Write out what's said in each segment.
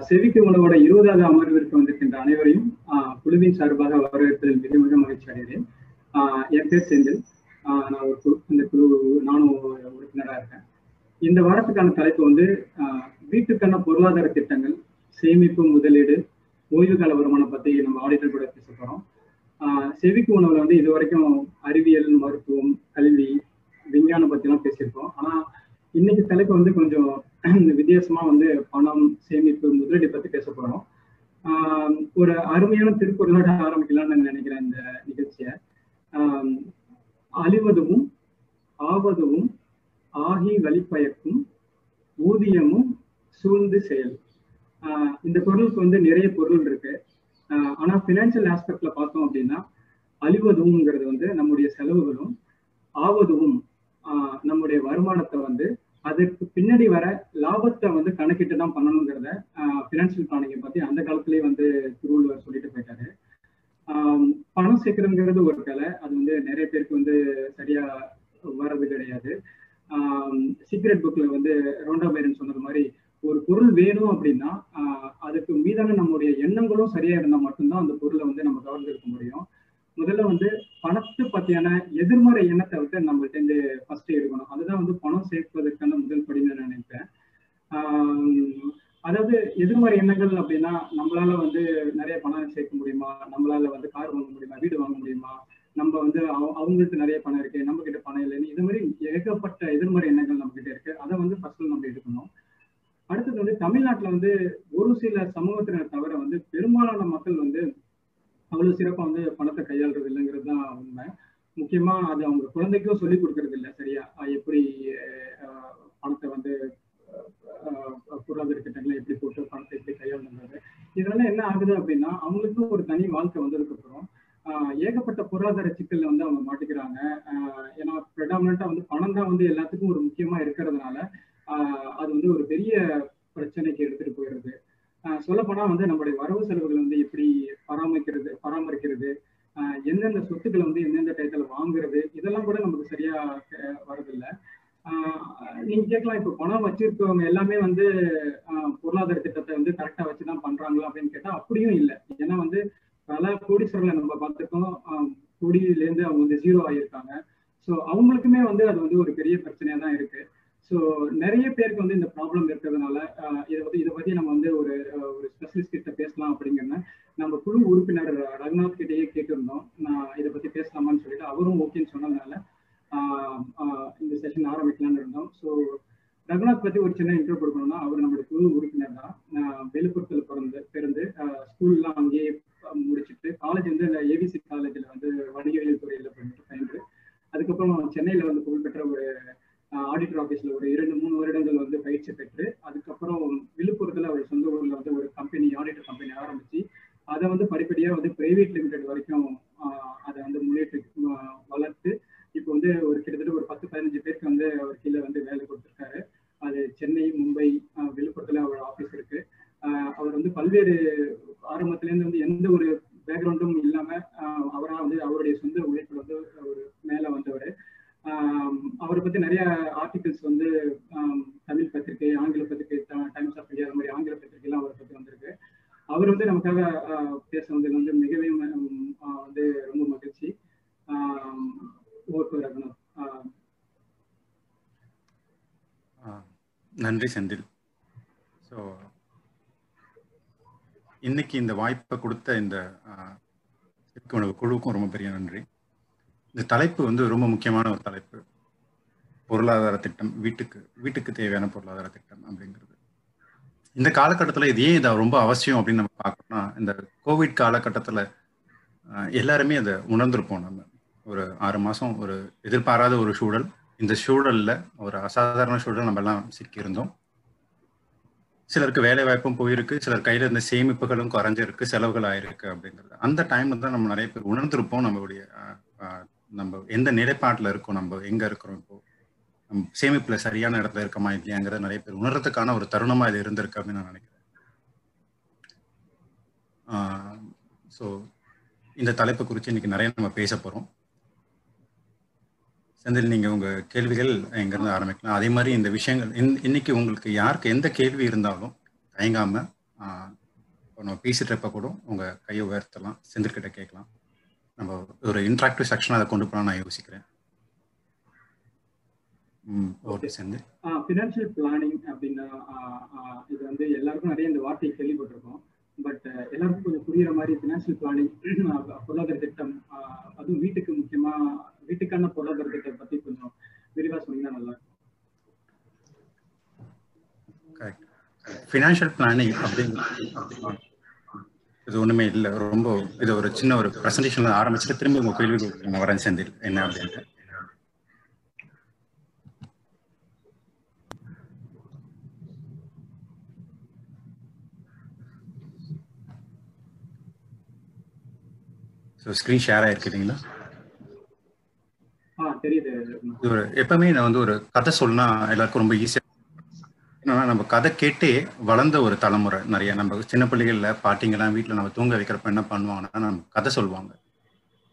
செவிக்கு உணவோட இருபதாவது அமர்விற்கு வந்திருக்கின்ற அனைவரையும் ஆஹ் குழுவின் சார்பாக வரவேற்பதில் மிக மிக மகிழ்ச்சி அடைகிறேன். ஆஹ் என் பேர் செந்தில். ஆஹ் நான் ஒரு குழு இந்த குழு நானும் உறுப்பினராக இருக்கேன். இந்த வாரத்துக்கான தலைப்பு வந்து ஆஹ் வீட்டுக்கான பொருளாதார திட்டங்கள் சேமிப்பு முதலீடு ஓய்வு கால வருமானம் பத்தி நம்ம ஆடிட்டர் கூட பேச போறோம். ஆஹ் செவிக்கு உணவுல வந்து இது வரைக்கும் அறிவியல் மருத்துவம் கல்வி விஞ்ஞானம் பத்தி எல்லாம் பேசியிருக்கோம். ஆனா இன்னைக்கு தலைப்பு வந்து கொஞ்சம் வித்தியாசமா வந்து பணம் சேமிப்பு முதலீடு பத்தி பேச போறோம். ஒரு அருமையான திருக்குறளோட ஆரம்பிக்கலாம்னு நினைக்கிறேன் இந்த நிகழ்ச்சியை. அழிவதுவும் ஆவதுவும் ஆகி வழிப்பயக்கும் ஊதியமும் சூழ்ந்து செயல். இந்த பொருளுக்கு வந்து நிறைய பொருள் இருக்கு. ஆனா பினான்சியல் ஆஸ்பெக்ட்ல பார்த்தோம் அப்படின்னா அழிவதுவுங்கிறது வந்து நம்முடைய செலவுகளும் ஆவதுவும் நம்முடைய வருமானத்தை வந்து அதுக்கு பின்னாடி வர லாபத்தை வந்து கணக்கிட்டு தான் பண்ணணுங்கிறத பினான்சியல் பிளானிங்கை பத்தி அந்த காலத்திலேயே வந்து திருவள்ளுவர் சொல்லிட்டு போயிட்டாரு. பணம் சேர்க்கறதுங்கிறது ஒரு கலை அது வந்து நிறைய பேருக்கு வந்து சரியா வர்றது கிடையாது. சீக்ரெட் புக்ல வந்து ரோண்டா பைரன் சொன்னது மாதிரி ஒரு பொருள் வேணும் அப்படின்னா அதுக்கு மீதான நம்முடைய எண்ணங்களும் சரியா இருந்தா மட்டும்தான் அந்த பொருளை வந்து நம்ம கவர்ந்து இருக்க முடியும். முதல்ல வந்து பணத்தை பத்தியான எதிர்மறை எண்ணத்தை வந்து நம்மள்ட்ட இருந்து ஃபர்ஸ்ட் எடுக்கணும். அதுதான் வந்து பணம் சேர்ப்பதற்கான முதல் படின்னு நான் நினைப்பேன். அதாவது எதிர்மறை எண்ணங்கள் அப்படின்னா நம்மளால வந்து நிறைய பணம் சேர்க்க முடியுமா? நம்மளால வந்து கார் வாங்க முடியுமா? வீடு வாங்க முடியுமா? நம்ம வந்து அவங்களுக்கு நிறைய பணம் இருக்கு நம்ம கிட்ட பணம் இல்லைன்னு இது மாதிரி ஏகப்பட்ட எதிர்மறை எண்ணங்கள் நம்ம கிட்ட இருக்கு. அதை வந்து ஃபர்ஸ்ட் நம்ம எடுக்கணும். அடுத்தது வந்து தமிழ்நாட்டுல வந்து ஒரு சில சமூகத்தினர் தவிர வந்து பெரும்பாலான மக்கள் வந்து அவ்வளவு சிறப்பா வந்து பணத்தை கையாளுறது இல்லைங்கிறது தான் உண்மை. முக்கியமா அது அவங்க குழந்தைக்கும் சொல்லி கொடுக்கறது இல்லை சரியா? எப்படி பணத்தை வந்து பொருளாதார திட்டங்களை எப்படி போட்டு பணத்தை எப்படி கையாளுன்றது இதனால என்ன ஆகுது அப்படின்னா அவங்களுக்கும் ஒரு தனி வாழ்க்கை வந்ததுக்கு அப்புறம் ஏகப்பட்ட பொருளாதார சிக்கல்ல வந்து அவங்க மாட்டிக்கிறாங்க. ஏன்னா ப்ரெடாமினா வந்து பணம் தான் வந்து எல்லாத்துக்கும் ஒரு முக்கியமா இருக்கிறதுனால அது வந்து ஒரு பெரிய பிரச்சனைக்கு எடுத்துட்டு போயிடுது. சொல்லப்போனா வந்து நம்மளுடைய வரவு செலவுகளை வந்து எப்படி பராமரிக்கிறது பராமரிக்கிறது எந்தெந்த சொத்துக்களை வந்து எந்தெந்த டயத்துல வாங்குறது இதெல்லாம் கூட நமக்கு சரியா வரதில்லை. நீங்க கேட்கலாம் இப்ப பணம் வச்சிருக்கவங்க எல்லாமே வந்து பொருளாதார திட்டத்தை வந்து கரெக்டா வச்சுதான் பண்றாங்களா அப்படின்னு கேட்டா அப்படியும் இல்லை. ஏன்னா வந்து பல கோடீஸ்வரர்களை நம்ம பார்த்துருக்கோம். கோடியில இருந்து அவங்க வந்து ஜீரோ ஆகியிருக்காங்க. ஸோ அவங்களுக்குமே வந்து அது வந்து ஒரு பெரிய பிரச்சனையா தான் இருக்கு. ஸோ நிறைய பேருக்கு வந்து இந்த ப்ராப்ளம் இருக்கிறதுனால இதை பத்தி இதை பத்தி நம்ம வந்து ஒரு ஒரு ஸ்பெஷலிஸ்ட் கிட்ட பேசலாம் அப்படிங்கிறத நம்ம குழு உறுப்பினர் ரகுநாத் கிட்டேயே கேட்டிருந்தோம். நான் இதை பத்தி பேசலாமான்னு சொல்லிட்டு அவரும் ஓகேன்னு சொன்னதுனால இந்த செஷன் ஆரம்பிக்கலாம்னு இருந்தோம். ஸோ ரகுநாத் பத்தி ஒரு சின்ன இன்ட்ரோ கொடுக்கணும்னா அவர் நம்மளுடைய குழு உறுப்பினர் தான். வெளிப்புறத்தில் பிறந்து பிறந்து ஸ்கூல்லாம் அங்கேயே முடிச்சுட்டு காலேஜ் வந்து ஏபிசி காலேஜில் வந்து வணிகவியல் துறையில் பண்ணிட்டு பயின்று அதுக்கப்புறம் சென்னையில் வந்து புகழ்பெற்ற ஒரு ஆடிட்டர் ஆஃபீஸ்ல ஒரு இரண்டு மூணு வருடங்கள் வந்து பயிற்சி பெற்று அதுக்கப்புறம் விழுப்புரத்துல அவர் சொந்த ஊர்ல வந்து ஒரு கம்பெனி ஆடிட்டர் கம்பெனி ஆரம்பிச்சு அதை வந்து படிப்படியா வந்து பிரைவேட் லிமிடெட் வரைக்கும் அதை வந்து முன்னேற்றி வளர்த்து இப்போ வந்து ஒரு கிட்டத்தட்ட ஒரு பத்து பதினஞ்சு பேருக்கு வந்து அவர் கீழே வந்து வேலை கொடுத்துருக்காரு அது சென்னை மும்பை விழுப்புரத்துல அவர் ஆஃபீஸ் இருக்கு அவர் வந்து பல்வேறு ஆரம்பத்துலேருந்து வந்து எந்த ஒரு பேக்ரவுண்டும் இல்லாம அவரா வந்து அவருடைய சொந்த உழைப்பு வந்து ஒரு மேல வந்தவர் அவரை பத்தி நிறைய ஆர்டிகிள்ஸ் வந்து தமிழ் பத்திரிகை ஆங்கில பத்திரிகை டைம்ஸ் ஆஃப் இந்தியா மாதிரி ஆங்கில பத்திரிகைலாம் அவரை பத்தி வந்திருக்கு அவர் வந்து நமக்காக பேச வந்தது வந்து மிகவே வந்து ரொம்ப மகிழ்ச்சி ஓகே ரகுநாத் நன்றி செந்தில் ஸோ இன்னைக்கு இந்த வாய்ப்பை கொடுத்த இந்த குழுவுக்கும் ரொம்ப பெரிய நன்றி இந்த தலைப்பு வந்து ரொம்ப முக்கியமான ஒரு தலைப்பு. பொருளாதார திட்டம் வீட்டுக்கு வீட்டுக்கு தேவையான பொருளாதார திட்டம் அப்படிங்கிறது. இந்த காலகட்டத்தில் இது ஏன் இதை ரொம்ப அவசியம் அப்படின்னு நம்ம பார்க்கணும்னா இந்த கோவிட் காலகட்டத்தில் எல்லாருமே அதை உணர்ந்திருப்போம் நம்ம. ஒரு ஆறு மாதம் ஒரு எதிர்பாராத ஒரு சூழல். இந்த சூழலில் ஒரு அசாதாரண சூழல் நம்ம எல்லாம் சிக்கியிருந்தோம். சிலருக்கு வேலை வாய்ப்பும் போயிருக்கு. சிலர் கையில் இருந்த சேமிப்புகளும் குறைஞ்சிருக்கு செலவுகள் ஆயிருக்கு அப்படிங்கிறது. அந்த டைம்ல தான் நம்ம நிறைய பேர் உணர்ந்திருப்போம் நம்மளுடைய நம்ம எந்த நிலைப்பாட்டில் இருக்கோம் நம்ம எங்க இருக்கிறோம் இப்போ? சேமிப்புல சரியான இடத்துல இருக்கமா இல்லையாங்கிறத நிறைய பேர் உணர்றதுக்கான ஒரு தருணமா இது இருந்திருக்கு அப்படின்னு நான் நினைக்கிறேன். ஸோ இந்த தலைப்பை குறித்து இன்னைக்கு நிறைய நம்ம பேச போறோம். செந்தில் நீங்க உங்க கேள்விகள் எங்கிருந்து ஆரம்பிக்கலாம்? அதே மாதிரி இந்த விஷயங்கள் இன்னைக்கு உங்களுக்கு யாருக்கு எந்த கேள்வி இருந்தாலும் தயங்காம இப்போ நம்ம பேசிட்டு இருப்ப கூட உங்க கையை உயர்த்தலாம் செந்தில்கிட்ட கேட்கலாம். நம்ம ஒரு இன்ட்ராக்டிவ் செக்ஷன் அதை கொண்டு போகலாம் நான் யோசிக்கிறேன். ஃபினான்ஷியல் பிளானிங் அப்படின்னா இது வந்து எல்லாருக்கும் நிறைய இந்த வார்த்தையை கேள்விப்பட்டிருக்கோம். பட் எல்லாருக்கும் கொஞ்சம் புரியுற மாதிரி ஃபினான்ஷியல் பிளானிங் பொருளாதார திட்டம் அதுவும் வீட்டுக்கு முக்கியமா வீட்டுக்கான பொருளாதார திட்டம் பத்தி கொஞ்சம் விரிவா சொன்னீங்கன்னா நல்லா இருக்கும். கரெக்ட் ஃபினான்ஷியல் பிளானிங் அப்படின்னு இது ஒண்ணுமே இல்லை. ரொம்ப இது ஒரு சின்ன ஒரு ப்ரெசன்டேஷன்ல ஆரம்பிச்சுட்டு திரும்பி உங்க கேள்வி நான் வரேன் செந்தில் என்ன அப்படின்ட்டு. ஸோ ஸ்க்ரீன் ஷேர் ஒரு எப்பவுமே நான் வந்து ஒரு கதை சொன்னா எல்லாருக்கும் ரொம்ப ஈஸியா என்னன்னா நம்ம கதை கேட்டே வளர்ந்த ஒரு தலைமுறை நிறைய. நம்ம சின்ன பிள்ளைகள்ல பாட்டிங்கெல்லாம் வீட்டில் நம்ம தூங்க வைக்கிறப்ப என்ன பண்ணுவாங்கன்னா நம்ம கதை சொல்லுவாங்க.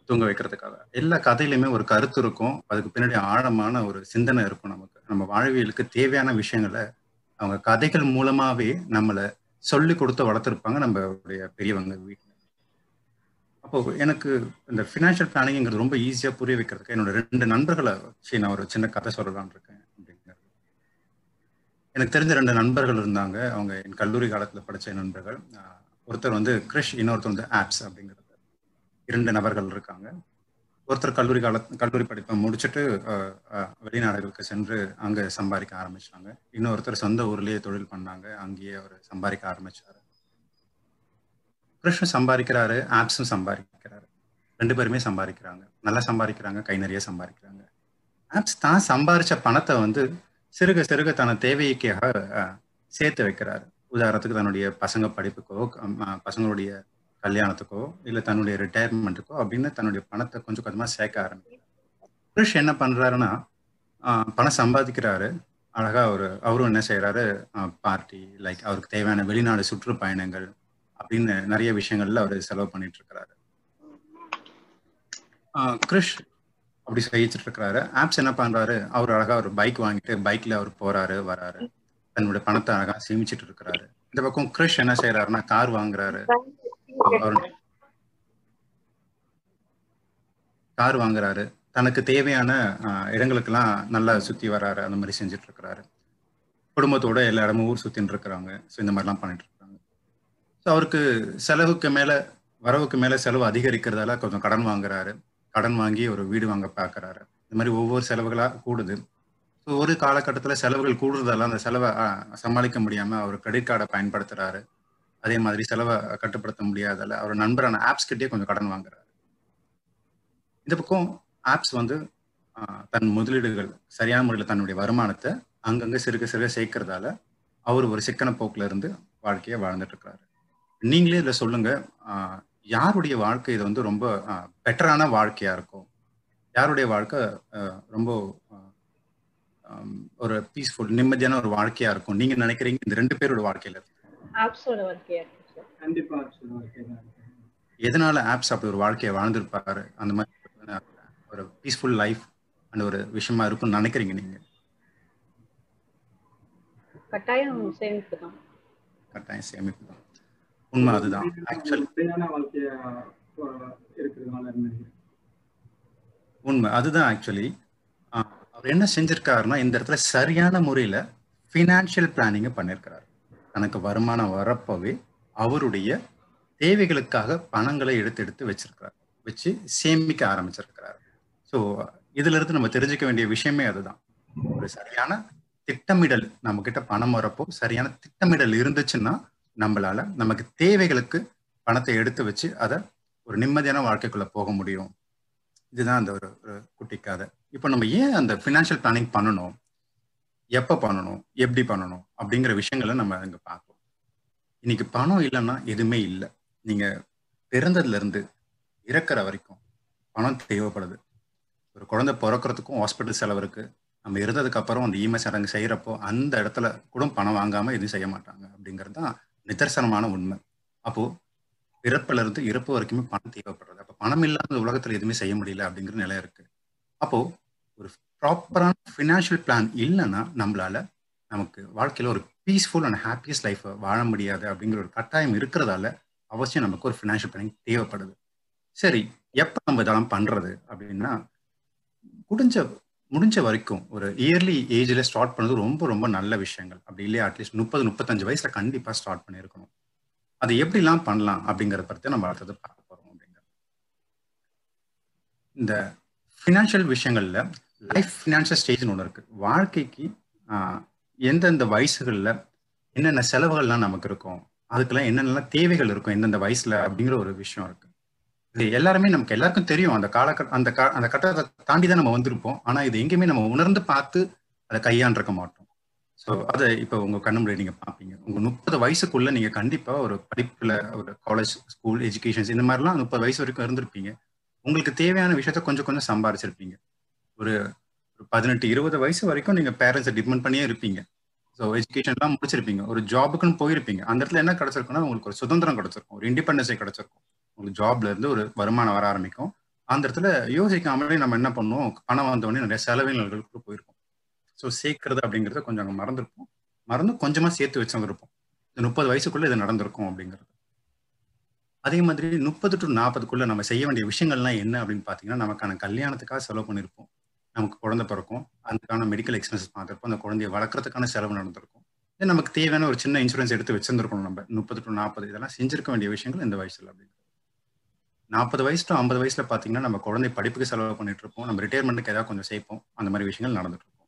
தூங்க வைக்கிறதுக்காக. எல்லா கதையிலுமே ஒரு கருத்து இருக்கும். அதுக்கு பின்னாடி ஆழமான ஒரு சிந்தனை இருக்கும் நமக்கு. நம்ம வாழ்வியலுக்கு தேவையான விஷயங்களை அவங்க கதைகள் மூலமாவே நம்மளை சொல்லி கொடுத்து வளர்த்துருப்பாங்க நம்மளுடைய பெரியவங்க வீட்டில் அப்போ எனக்கு இந்த ஃபினான்ஷியல் பிளானிங்கிறது ரொம்ப ஈஸியாக புரிய வைக்கிறதுக்கு என்னோட ரெண்டு நண்பர்களை வச்சு நான் ஒரு சின்ன கதை சொல்லலான் இருக்கேன். எனக்கு தெரிஞ்ச ரெண்டு நண்பர்கள் இருந்தாங்க. அவங்க என் கல்லூரி காலத்தில் படித்த நண்பர்கள். ஒருத்தர் வந்து கிரிஷ் இன்னொருத்தர் வந்து ஆப்ஸ் அப்படிங்கிறது. இரண்டு நபர்கள் இருக்காங்க. ஒருத்தர் கல்லூரி கால கல்லூரி படிப்பை முடிச்சுட்டு வெளிநாடுகளுக்கு சென்று அங்கே சம்பாதிக்க ஆரம்பிச்சாங்க. இன்னொருத்தர் சொந்த ஊர்லேயே தொழில் பண்ணாங்க. அங்கேயே அவர் சம்பாதிக்க ஆரம்பிச்சாரு. கிருஷ்ணன் சம்பாதிக்கிறாரு ஆப்ஸும் சம்பாதிக்கிறாரு. ரெண்டு பேருமே சம்பாதிக்கிறாங்க. நல்லா சம்பாதிக்கிறாங்க கை நிறைய சம்பாதிக்கிறாங்க. ஆப்ஸ் தான் சம்பாதிச்ச பணத்தை வந்து சிறுக சிறுக தன தேவைக்காக சேர்த்து வைக்கிறாரு. உதாரணத்துக்கு தன்னுடைய பசங்க படிப்புக்கோ பசங்களுடைய கல்யாணத்துக்கோ இல்லை தன்னுடைய ரிட்டையர்மெண்ட்டுக்கோ அப்படின்னு தன்னுடைய பணத்தை கொஞ்சம் கொஞ்சமாக சேர்க்க ஆரம்பிக்கிறார். கிருஷ் என்ன பண்றாருன்னா பணம் சம்பாதிக்கிறாரு. அழகா அவர் அவரும் என்ன செய்யறாரு பார்ட்டி லைக் அவருக்கு தேவையான வெளிநாடு சுற்றுப்பயணங்கள் அப்படின்னு நிறைய விஷயங்கள்ல அவர் செலவு பண்ணிட்டு இருக்கிறாரு. கிருஷ் அப்படி செய்யிச்சுட்டு இருக்கிறாரு ஆப்ஸ் என்ன பண்றாரு? அவர் அழகா ஒரு பைக் வாங்கிட்டு பைக்ல அவர் போறாரு வராரு. தன்னுடைய பணத்தை அழகா சேமிச்சிட்டு இருக்கிறாரு இந்த பக்கம் கிருஷ் என்ன செய்யறாருன்னா கார் வாங்குறாரு. கார் வாங்குறாரு. தனக்கு தேவையான இடங்களுக்கெல்லாம் நல்லா சுத்தி வராரு. அந்த மாதிரி செஞ்சுட்டு இருக்கிறாரு குடும்பத்தோட எல்லா இடமும் ஊர் சுத்தின்னு இருக்கிறாங்க ஸோ இந்த மாதிரிலாம் பண்ணிட்டு இருக்காங்க ஸோ அவருக்கு செலவுக்கு மேல வரவுக்கு மேல செலவு அதிகரிக்கிறதால கொஞ்சம் கடன் வாங்குறாரு. கடன் வாங்கி ஒரு வீடு வாங்க பார்க்கறாரு இந்த மாதிரி ஒவ்வொரு செலவுகளாக கூடுது. ஸோ ஒரு காலகட்டத்தில் செலவுகள் கூடுறதால அந்த செலவை சமாளிக்க முடியாமல் அவர் கிரெடிட் கார்டை பயன்படுத்துகிறாரு அதே மாதிரி செலவை கட்டுப்படுத்த முடியாதால அவர் நண்பரான ஆப்ஸ் கிட்டே கொஞ்சம் கடன் வாங்குறாரு. இந்த பக்கம் ஆப்ஸ் வந்து தன் முதலீடுகள் சரியான முறையில் தன்னுடைய வருமானத்தை அங்கங்கே சிறுக சிறுக சேர்க்கறதால அவர் ஒரு சிக்கன போக்கில் இருந்து வாழ்க்கையை வாழ்ந்துட்டு இருக்கிறாரு நீங்களே இதில் சொல்லுங்க. யாருடைய வாழ்க்கை இது வந்து ரொம்ப பெட்டரான வாழ்க்கையா இருக்கும்? யாருடைய வாழ்க்கை ரொம்ப ஒரு பீஸ்ஃபுல் நிம்மதியான ஒரு வாழ்க்கையா இருக்கும்? நீங்க நினைக்கிறீங்க இந்த ரெண்டு பேரோட வாழ்க்கையில? எதனால ஆப்ஸ் அப்படி ஒரு வாழ்க்கையை வாழ்ந்திருப்பாரு? அந்த மாதிரி ஒரு பீஸ்ஃபுல் லைஃப் அந்த ஒரு விஷயமா இருக்கும்னு நினைக்கிறீங்க நீங்க? கட்டாயம் சேமிப்பு தான். கட்டாயம் சேமிப்பு தான். உண்மை அதுதான் ஆக்சுவலி உண்மை அதுதான் ஆக்சுவலி அவர் என்ன செஞ்சிருக்காருன்னா இந்த இடத்துல சரியான முறையில ஃபினான்ஷியல் பிளானிங்கை பண்ணியிருக்கிறார் தனக்கு வருமானம் வரப்பவே அவருடைய தேவைகளுக்காக பணங்களை எடுத்து எடுத்து வச்சிருக்கிறார். வச்சு சேமிக்க ஆரம்பிச்சிருக்கிறார். ஸோ இதுல இருந்து நம்ம தெரிஞ்சுக்க வேண்டிய விஷயமே அதுதான். ஒரு சரியான திட்டமிடல் நம்ம கிட்ட பணம் வரப்போ சரியான திட்டமிடல் இருந்துச்சுன்னா நம்மளால நமக்கு தேவைகளுக்கு பணத்தை எடுத்து வச்சு அதை ஒரு நிம்மதியான வாழ்க்கைக்குள்ள போக முடியும். இதுதான் அந்த ஒரு ஒரு குட்டி கதை. இப்போ நம்ம ஏன் அந்த ஃபினான்ஷியல் பிளானிங் பண்ணணும்? எப்போ பண்ணணும்? எப்படி பண்ணணும்? அப்படிங்கிற விஷயங்களை நம்ம அங்கே பார்ப்போம். இன்னைக்கு பணம் இல்லைன்னா எதுவுமே இல்லை. நீங்கள் பிறந்ததுலேருந்து இறக்குற வரைக்கும் பணம் தேவைப்படுது. ஒரு குழந்தை பிறக்கிறதுக்கும் ஹாஸ்பிட்டல் செலவு இருக்குது நம்ம இருந்ததுக்கப்புறம் அந்த இஎம்எஸ் சடங்கு செய்கிறப்போ அந்த இடத்துல கூட பணம் வாங்காமல் எதுவும் செய்ய மாட்டாங்க. அப்படிங்கிறது தான் நிதர்சனமான உண்மை. அப்போ பிறப்புல இருந்து இறப்பு வரைக்குமே பணம் தேவைப்படுறது. அப்போ பணம் இல்லாத உலகத்துல எதுவுமே செய்ய முடியல அப்படிங்கிற நிலை இருக்கு. அப்போ ஒரு ப்ராப்பரான ஃபினான்ஷியல் பிளான் இல்லைன்னா நம்மளால நமக்கு வாழ்க்கையில ஒரு பீஸ்ஃபுல் அண்ட் ஹாப்பியஸ்ட் லைஃப்பை வாழ முடியாது அப்படிங்கிற ஒரு கட்டாயம் இருக்கிறதால அவசியம் நமக்கு ஒரு ஃபினான்ஷியல் பிளானிங் தேவைப்படுது. சரி எப்போ நம்ம இதெல்லாம் பண்ணுறது அப்படின்னா முடிஞ்ச முடிஞ்ச வரைக்கும் ஒரு இயர்லி ஏஜ்ல ஸ்டார்ட் பண்ணது ரொம்ப ரொம்ப நல்ல விஷயங்கள். அப்படி இல்லையா அட்லீஸ்ட் முப்பது முப்பத்தஞ்சு வயசுல கண்டிப்பா ஸ்டார்ட் பண்ணியிருக்கணும். அது எப்படிலாம் பண்ணலாம் அப்படிங்கிறத பற்றி நம்ம அடுத்தது பார்க்க போறோம் அப்படிங்கிறது. இந்த ஃபினான்ஷியல் விஷயங்கள்ல லைஃப் ஃபினான்ஷியல் ஸ்டேஜ்னு ஒன்று இருக்கு. வாழ்க்கைக்கு எந்தெந்த வயசுகளில் என்னென்ன செலவுகள்லாம் நமக்கு இருக்கும் அதுக்கெல்லாம் என்னென்னலாம் தேவைகள் இருக்கும் எந்தெந்த வயசுல அப்படிங்கிற ஒரு விஷயம் இருக்கு. இது எல்லாருமே நமக்கு எல்லாருக்கும் தெரியும். அந்த காலகட்ட அந்த அந்த கட்டத்தை தாண்டி தான் நம்ம வந்திருப்போம். ஆனா இது எங்கேயுமே நம்ம உணர்ந்து பார்த்து அதை கையாண்டிருக்க மாட்டோம். ஸோ அதை இப்போ உங்க கண்ணு முன்னாடி நீங்க பார்ப்பீங்க. உங்க முப்பது வயசுக்குள்ள நீங்க கண்டிப்பா ஒரு படிப்புல ஒரு காலேஜ் ஸ்கூல் எஜுகேஷன்ஸ் இந்த மாதிரிலாம் முப்பது வயசு வரைக்கும் இருந்திருப்பீங்க. உங்களுக்கு தேவையான விஷயத்த கொஞ்சம் கொஞ்சம் சம்பாரிச்சிருப்பீங்க. ஒரு ஒரு பதினெட்டு இருபது வயசு வரைக்கும் நீங்க பேரண்ட்ஸை டிபெண்ட் பண்ணியே இருப்பீங்க. ஸோ எஜுகேஷன்லாம் முடிச்சிருப்பீங்க. ஒரு ஜாபுக்குன்னு போயிருப்பீங்க. அந்த இடத்துல என்ன கிடைச்சிருக்குன்னா உங்களுக்கு ஒரு சுதந்திரம் கிடைச்சிருக்கும். ஒரு இண்டிபெண்டன்ஸே கிடைச்சிருக்கும். உங்களுக்கு ஜாப்ல இருந்து ஒரு வருமானம் வர ஆரம்பிக்கும். அந்த இடத்துல யோசிக்காமலே நம்ம என்ன பண்ணுவோம் பணம் வந்தவொடனே நிறைய செலவினர்களுக்கு போயிருக்கும். ஸோ சேர்க்கறது அப்படிங்கிறத கொஞ்சம் அங்கே மறந்துருப்போம். மறந்து கொஞ்சமாக சேர்த்து வச்சிருந்துருப்போம் இந்த முப்பது வயசுக்குள்ள இது நடந்திருக்கும் அப்படிங்கிறது. அதே மாதிரி முப்பது டு நாற்பதுக்குள்ள நம்ம செய்ய வேண்டிய விஷயங்கள்லாம் என்ன அப்படின்னு பார்த்தீங்கன்னா நமக்கான கல்யாணத்துக்காக செலவு பண்ணியிருப்போம். நமக்கு குழந்தை பிறக்கும். அதுக்கான மெடிக்கல் எக்ஸ்பென்சஸ் பார்த்துருப்போம். அந்த குழந்தைய வளர்க்குறதுக்கான செலவு நடந்திருக்கும். இது நமக்கு தேவையான ஒரு சின்ன இன்சூரன்ஸ் எடுத்து வச்சிருந்திருக்கணும் நம்ம. முப்பது டு நாற்பது இதெல்லாம் செஞ்சிருக்க வேண்டிய விஷயங்கள் இந்த வயசுல அப்படிங்கிறது. நாற்பது வயசு டு ஐம்பது வயசுல பாத்தீங்கன்னா நம்ம குழந்தை படிப்புக்கு செலவு பண்ணிட்டு இருப்போம். நம்ம ரிட்டையர்மெண்ட்டுக்கு ஏதாவது கொஞ்சம் சேர்ப்போம். அந்த மாதிரி விஷயங்கள் நடந்துட்டு இருக்கும்.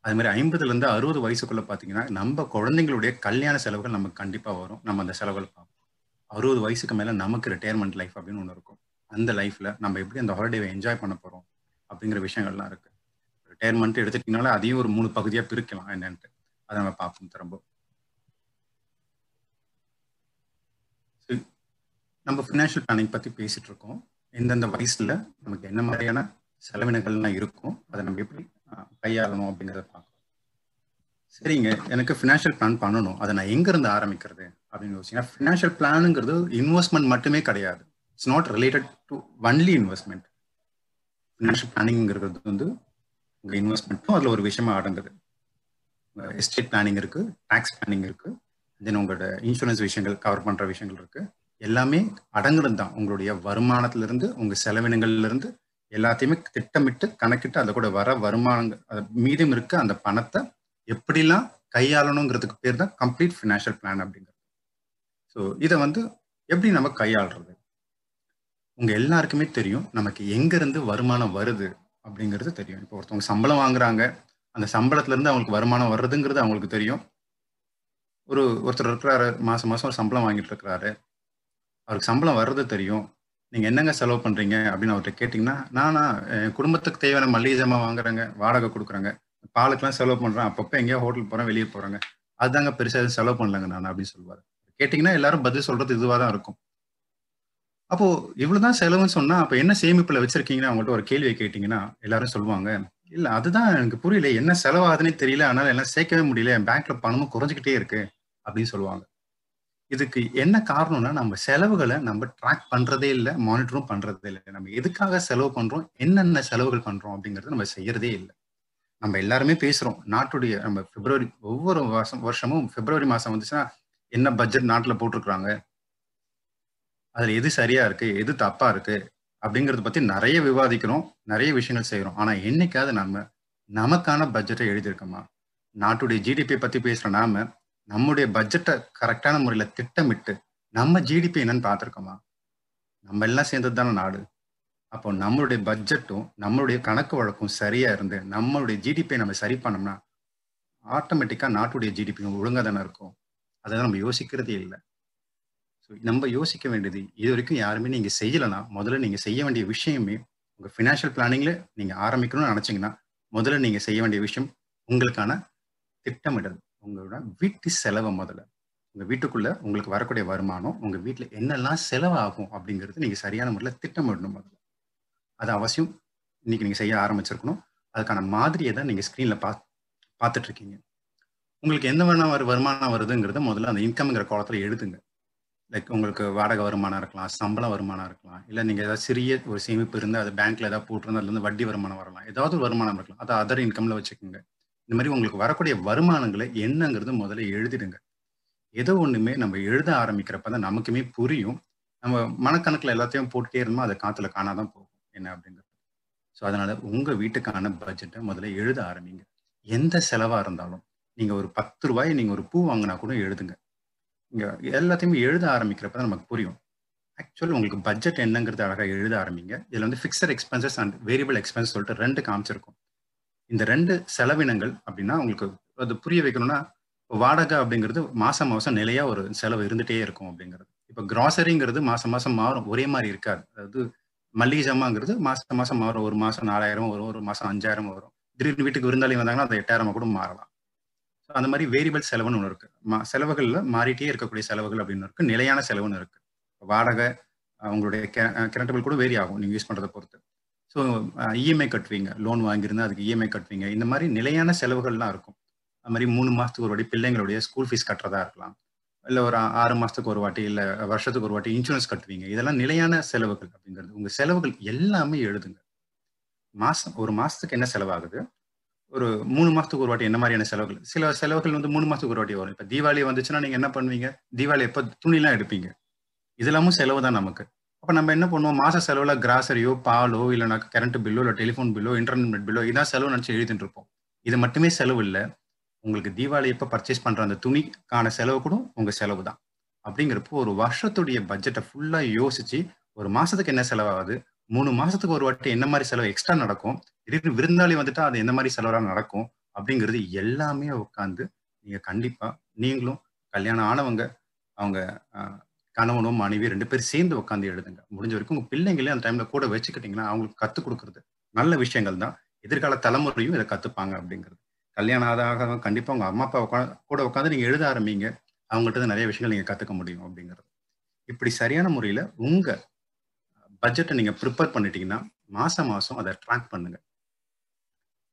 அது மாதிரி ஐம்பதுல இருந்து அறுபது வயசுக்குள்ள பாத்தீங்கன்னா நம்ம குழந்தைங்களுடைய கல்யாண செலவுகள் நமக்கு கண்டிப்பா வரும். நம்ம அந்த செலவுகள் பார்ப்போம். அறுபது வயசுக்கு மேல நமக்கு ரிட்டையர்மெண்ட் லைஃப் அப்படின்னு ஒன்று இருக்கும். அந்த லைஃப்ல நம்ம எப்படி அந்த ஹாலிடேவை என்ஜாய் பண்ண போறோம் அப்படிங்கிற விஷயங்கள்லாம் இருக்கு. ரிட்டையர்மெண்ட் எடுத்துட்டீங்கனால அதையும் ஒரு மூணு பகுதியா பிரிக்கலாம் என்னன்ட்டு. அதை நம்ம பார்ப்போம் திரும்ப. நம்ம ஃபினான்ஷியல் பிளானிங் பத்தி பேசிட்டு இருக்கோம் எந்தெந்த வயசுல நமக்கு என்ன மாதிரியான செலவினங்கள்லாம் இருக்கும் அதை நம்ம எப்படி கையாளணும் அப்படிங்கிறத பார்க்கணும் சரிங்க எனக்கு ஃபினான்ஷியல் பிளான் பண்ணணும். அதை நான் எங்க இருந்து ஆரம்பிக்கிறது அப்படின்னு யோசிச்சீங்கன்னா ஃபினான்ஷியல் பிளானுங்கிறது இன்வெஸ்ட்மெண்ட் மட்டுமே கிடையாது. It's not related to only investment financial பிளானிங்கிறது வந்து உங்க இன்வெஸ்ட்மெண்ட்டும் அதுல ஒரு விஷயமா அடங்குது. எஸ்டேட் பிளானிங் இருக்கு டேக்ஸ் பிளானிங் இருக்கு தென் உங்களோட இன்சூரன்ஸ் விஷயங்கள் கவர் பண்ற விஷயங்கள் இருக்கு. எல்லாமே அடங்குறது தான் உங்களுடைய வருமானத்துல இருந்து உங்க செலவினங்கள்ல இருந்து எல்லாத்தையுமே திட்டமிட்டு கணக்கிட்டு அதை கூட வர வருமானங்கள் மீதம் இருக்க அந்த பணத்தை எப்படிலாம் கையாளணுங்கிறதுக்கு பேர் தான் கம்ப்ளீட் ஃபினான்ஷியல் பிளான் அப்படிங்கிறது. ஸோ இதை வந்து எப்படி நம்ம கையாளுறது? உங்க எல்லாருக்குமே தெரியும் நமக்கு எங்க இருந்து வருமானம் வருது அப்படிங்கிறது தெரியும். இப்போ ஒருத்தவங்க சம்பளம் வாங்குறாங்க அந்த சம்பளத்துல இருந்து அவங்களுக்கு வருமானம் வர்றதுங்கிறது அவங்களுக்கு தெரியும். ஒரு ஒருத்தர் இருக்கிறாரு மாசம் மாசம் ஒரு சம்பளம் வாங்கிட்டு இருக்கிறாரு. அவருக்கு சம்பளம் வர்றது தெரியும். நீங்கள் என்னங்க செலவு பண்ணுறீங்க அப்படின்னு அவர்கிட்ட கேட்டிங்கன்னா நானா என் குடும்பத்துக்கு தேவையான மளிகை ஜாமான் வாங்குறாங்க வாடகை கொடுக்குறாங்க. பாலுக்கெல்லாம் செலவு பண்ணுறேன் அப்பப்போ எங்கேயோ ஹோட்டல் போகிறேன் வெளியே போகிறாங்க அதுதாங்க பெருசாக எதுவும் செலவு பண்ணலங்க நான் அப்படின்னு சொல்லுவாரு. கேட்டிங்கன்னா எல்லாரும் பதில் சொல்கிறது இதுவாக தான் இருக்கும். அப்போ இவ்வளவுதான் செலவுன்னு சொன்னா அப்ப என்ன சேமிப்புல வச்சுருக்கீங்கன்னு அவங்கள்ட்ட ஒரு கேள்வியை கேட்டீங்கன்னா எல்லாரும் சொல்லுவாங்க இல்ல அதுதான் எனக்கு புரியல. என்ன செலவாகுதுன்னே தெரியல. அதனால எல்லாம் சேர்க்கவே முடியல. என் பேங்க்ல பணமும் குறைஞ்சிக்கிட்டே இருக்கு அப்படின்னு சொல்லுவாங்க. இதுக்கு என்ன காரணம்னா நம்ம செலவுகளை நம்ம ட்ராக் பண்றதே இல்லை மானிட்டரும் பண்றதே இல்லை. நம்ம எதுக்காக செலவு பண்றோம் என்னென்ன செலவுகள் பண்றோம் அப்படிங்கறத நம்ம செய்யறதே இல்லை. நம்ம எல்லாருமே பேசுறோம். நாட்டுடைய நம்ம பிப்ரவரி ஒவ்வொரு வருஷம் வருஷமும் பிப்ரவரி மாசம் வந்துச்சுன்னா என்ன பட்ஜெட் நாட்டுல போட்டிருக்கிறாங்க? அதுல எது சரியா இருக்கு எது தப்பா இருக்கு அப்படிங்கறத பத்தி நிறைய விவாதிக்கிறோம் நிறைய விஷயங்கள் செய்யறோம் ஆனா என்னைக்காவது நம்ம நமக்கான பட்ஜெட்டை எழுதியிருக்கோமா? நாட்டுடைய ஜிடிபி பத்தி பேசுற நாம நம்முடைய பட்ஜெட்டை கரெக்டான முறையில திட்டமிட்டு நம்ம ஜிடிபி என்னன்னு பார்த்துருக்கோமா? நம்ம எல்லாம் சேர்ந்தது தானே நாடு. அப்போ நம்மளுடைய பட்ஜெட்டும் நம்மளுடைய கணக்கு வழக்கும் சரியா இருந்து நம்மளுடைய ஜிடிபியை நம்ம சரி பண்ணோம்னா ஆட்டோமேட்டிக்காக நாட்டுடைய ஜிடிபியும் ஒழுங்காக தானே இருக்கும். அதை நம்ம யோசிக்கிறதே இல்லை. ஸோ நம்ம யோசிக்க வேண்டியது இது வரைக்கும் யாருமே நீங்கள் செய்யலைன்னா முதல்ல நீங்கள் செய்ய வேண்டிய விஷயமே உங்கள் ஃபினான்ஷியல் பிளானிங்கில் நீங்கள் ஆரம்பிக்கணும்னு நினச்சிங்கன்னா முதல்ல நீங்கள் செய்ய வேண்டிய விஷயம் உங்களுக்கான திட்டமிடல். உங்களோட வீட்டு செலவை முதல்ல. உங்க வீட்டுக்குள்ள உங்களுக்கு வரக்கூடிய வருமானம் உங்க வீட்டுல என்னெல்லாம் செலவாகும் அப்படிங்கிறது நீங்க சரியான முறையில் திட்டமிடணும் முதல்ல. அது அவசியம். இன்னைக்கு நீங்க செய்ய ஆரம்பிச்சிருக்கணும். அதுக்கான மாதிரியை தான் நீங்க ஸ்கிரீன்ல பா பார்த்துட்டு இருக்கீங்க உங்களுக்கு எந்த வருமானம் வருமானம் வருதுங்கிறத முதல்ல அந்த இன்கம்ங்கிற கோலத்தில் எழுதுங்க. லைக் உங்களுக்கு வாடகை வருமானம் இருக்கலாம் சம்பள வருமானம் இருக்கலாம் இல்லை நீங்கள் ஏதாவது சிறிய ஒரு சேமிப்பு இருந்தால் அது பேங்க்ல ஏதாவது போட்டிருந்தா அதுலேருந்து வட்டி வருமானம் வரலாம். ஏதாவது ஒரு வருமானம் இருக்கலாம். அதை அதர் இன்கம்ல வச்சுக்கோங்க. இந்த மாதிரி உங்களுக்கு வரக்கூடிய வருமானங்களை என்னங்கிறது முதல்ல எழுதிடுங்க. ஏதோ ஒன்றுமே நம்ம எழுத ஆரம்பிக்கிறப்ப தான் நமக்குமே புரியும். நம்ம மனக்கணக்கில் எல்லாத்தையும் போட்டுட்டே இருந்தோம் அதை காற்றுல காணாதான் போகும். என்ன அப்படிங்கிறது. ஸோ அதனால உங்கள் வீட்டுக்கான பட்ஜெட்டை முதல்ல எழுத ஆரம்பிங்க. எந்த செலவாக இருந்தாலும் நீங்கள் ஒரு பத்து ரூபாய் நீங்கள் ஒரு பூ வாங்கினா கூட எழுதுங்க. இங்கே எல்லாத்தையுமே எழுத ஆரம்பிக்கிறப்ப தான் நமக்கு புரியும். ஆக்சுவலி உங்களுக்கு பட்ஜெட் என்னங்கிறது அழகாக எழுத ஆரம்பிங்க. இதில் வந்து fixed expenses and variable expense சொல்லிட்டு ரெண்டு காமிச்சிருக்கும். இந்த ரெண்டு செலவினங்கள் அப்படின்னா உங்களுக்கு அது புரிய வைக்கணும்னா வாடகை அப்படிங்கிறது மாசம் மாசம் நிலையா ஒரு செலவு இருந்துட்டே இருக்கும் அப்படிங்கிறது. இப்போ கிராசரிங்கிறது மாசம் மாசம் மாறும் ஒரே மாதிரி இருக்காது. அதாவது மல்லிகை ஜாமாங்கிறது மாசம் மாசம் மாறும் ஒரு மாசம் நாலாயிரம் வரும் ஒரு மாசம் அஞ்சாயிரம் வரும். திடீர்னு வீட்டுக்கு விருந்தாளி வந்தாங்கன்னா அது எட்டாயிரமா கூட மாறலாம். ஸோ அந்த மாதிரி வேரியபிள் செலவுன்னு ஒன்று இருக்கு. மா செலவுகள்ல மாறிட்டே இருக்கக்கூடிய செலவுகள் அப்படின்னு இருக்கு. நிலையான செலவுன்னு இருக்கு. வாடகை உங்களுடைய கரண்ட் பில் கூட வேரி ஆகும். நீங்கள் யூஸ் பண்ணுறதை பொறுத்து. ஸோ இஎம்ஐ கட்டுவீங்க. லோன் வாங்கியிருந்தா அதுக்கு இஎம்ஐ கட்டுவீங்க. இந்த மாதிரி நிலையான செலவுகள்லாம் இருக்கும். அது மாதிரி மூணு மாதத்துக்கு ஒரு வாட்டி பிள்ளைங்களுடைய ஸ்கூல் ஃபீஸ் கட்டுறதா இருக்கலாம். இல்லை ஒரு ஆறு மாதத்துக்கு ஒரு வாட்டி இல்லை வருஷத்துக்கு ஒரு வாட்டி இன்சூரன்ஸ் கட்டுவீங்க. இதெல்லாம் நிலையான செலவுகள் அப்படிங்கிறது. உங்கள் செலவுகள் எல்லாமே எழுதுங்க. மாதம் ஒரு மாதத்துக்கு என்ன செலவாகுது? ஒரு மூணு மாதத்துக்கு ஒரு வாட்டி என்ன மாதிரியான செலவுகள்? சில செலவுகள் வந்து மூணு மாதத்துக்கு ஒரு வாட்டி வரும். இப்போ தீபாவளி வந்துச்சுன்னா நீங்கள் என்ன பண்ணுவீங்க? தீபாவளி எப்போ துணிலாம் எடுப்பீங்க? இதெல்லாமும் செலவு தான் நமக்கு. அப்போ நம்ம என்ன பண்ணுவோம்? மாச செலவுல கிராசரியோ பாலோ இல்லைனா கரண்ட் பில்லோ இல்லை டெலிஃபோன் பில்லோ இன்டர்நெட் பில்லோ இதான் செலவு நினச்சி எழுதிட்டு இருப்போம் இது மட்டுமே செலவு இல்லை. உங்களுக்கு தீபாவளி எப்போ பர்ச்சேஸ் பண்ணுற அந்த துணிக்கான செலவு கூட உங்கள் செலவு தான். அப்படிங்கிறப்போ ஒரு வருஷத்துடைய பட்ஜெட்டை ஃபுல்லாக யோசிச்சு ஒரு மாதத்துக்கு என்ன செலவாகுது? மூணு மாதத்துக்கு ஒரு வாட்டி என்ன மாதிரி செலவு எக்ஸ்ட்ரா நடக்கும்? திடீர்னு விருந்தாளி வந்துட்டா அது என்ன மாதிரி செலவெல்லாம் நடக்கும்? அப்படிங்கிறது எல்லாமே உட்காந்து நீங்கள் கண்டிப்பாக நீங்களும் கல்யாணம் ஆனவங்க அவங்க கணவனும் மனைவி ரெண்டு பேரும் சேர்ந்து உட்காந்து எழுதுங்க. முடிஞ்ச வரைக்கும் உங்க பிள்ளைங்களே அந்த டைம்ல கூட வச்சுக்கிட்டீங்கன்னா அவங்களுக்கு கத்துக் கொடுக்குறது நல்ல விஷயங்கள் தான். எதிர்கால தலைமுறையும் இதை கத்துப்பாங்க அப்படிங்கிறது. கல்யாணம் ஆதாக கண்டிப்பா உங்க அம்மா அப்பா உட்காந்து கூட உட்காந்து நீங்க எழுத ஆரம்பிங்க. அவங்கள்ட்ட நிறைய விஷயங்கள் நீங்க கத்துக்க முடியும் அப்படிங்கிறது. இப்படி சரியான முறையில உங்க பட்ஜெட்டை நீங்க ப்ரிப்பேர் பண்ணிட்டீங்கன்னா மாசம் மாசம் அதை ட்ராக் பண்ணுங்க.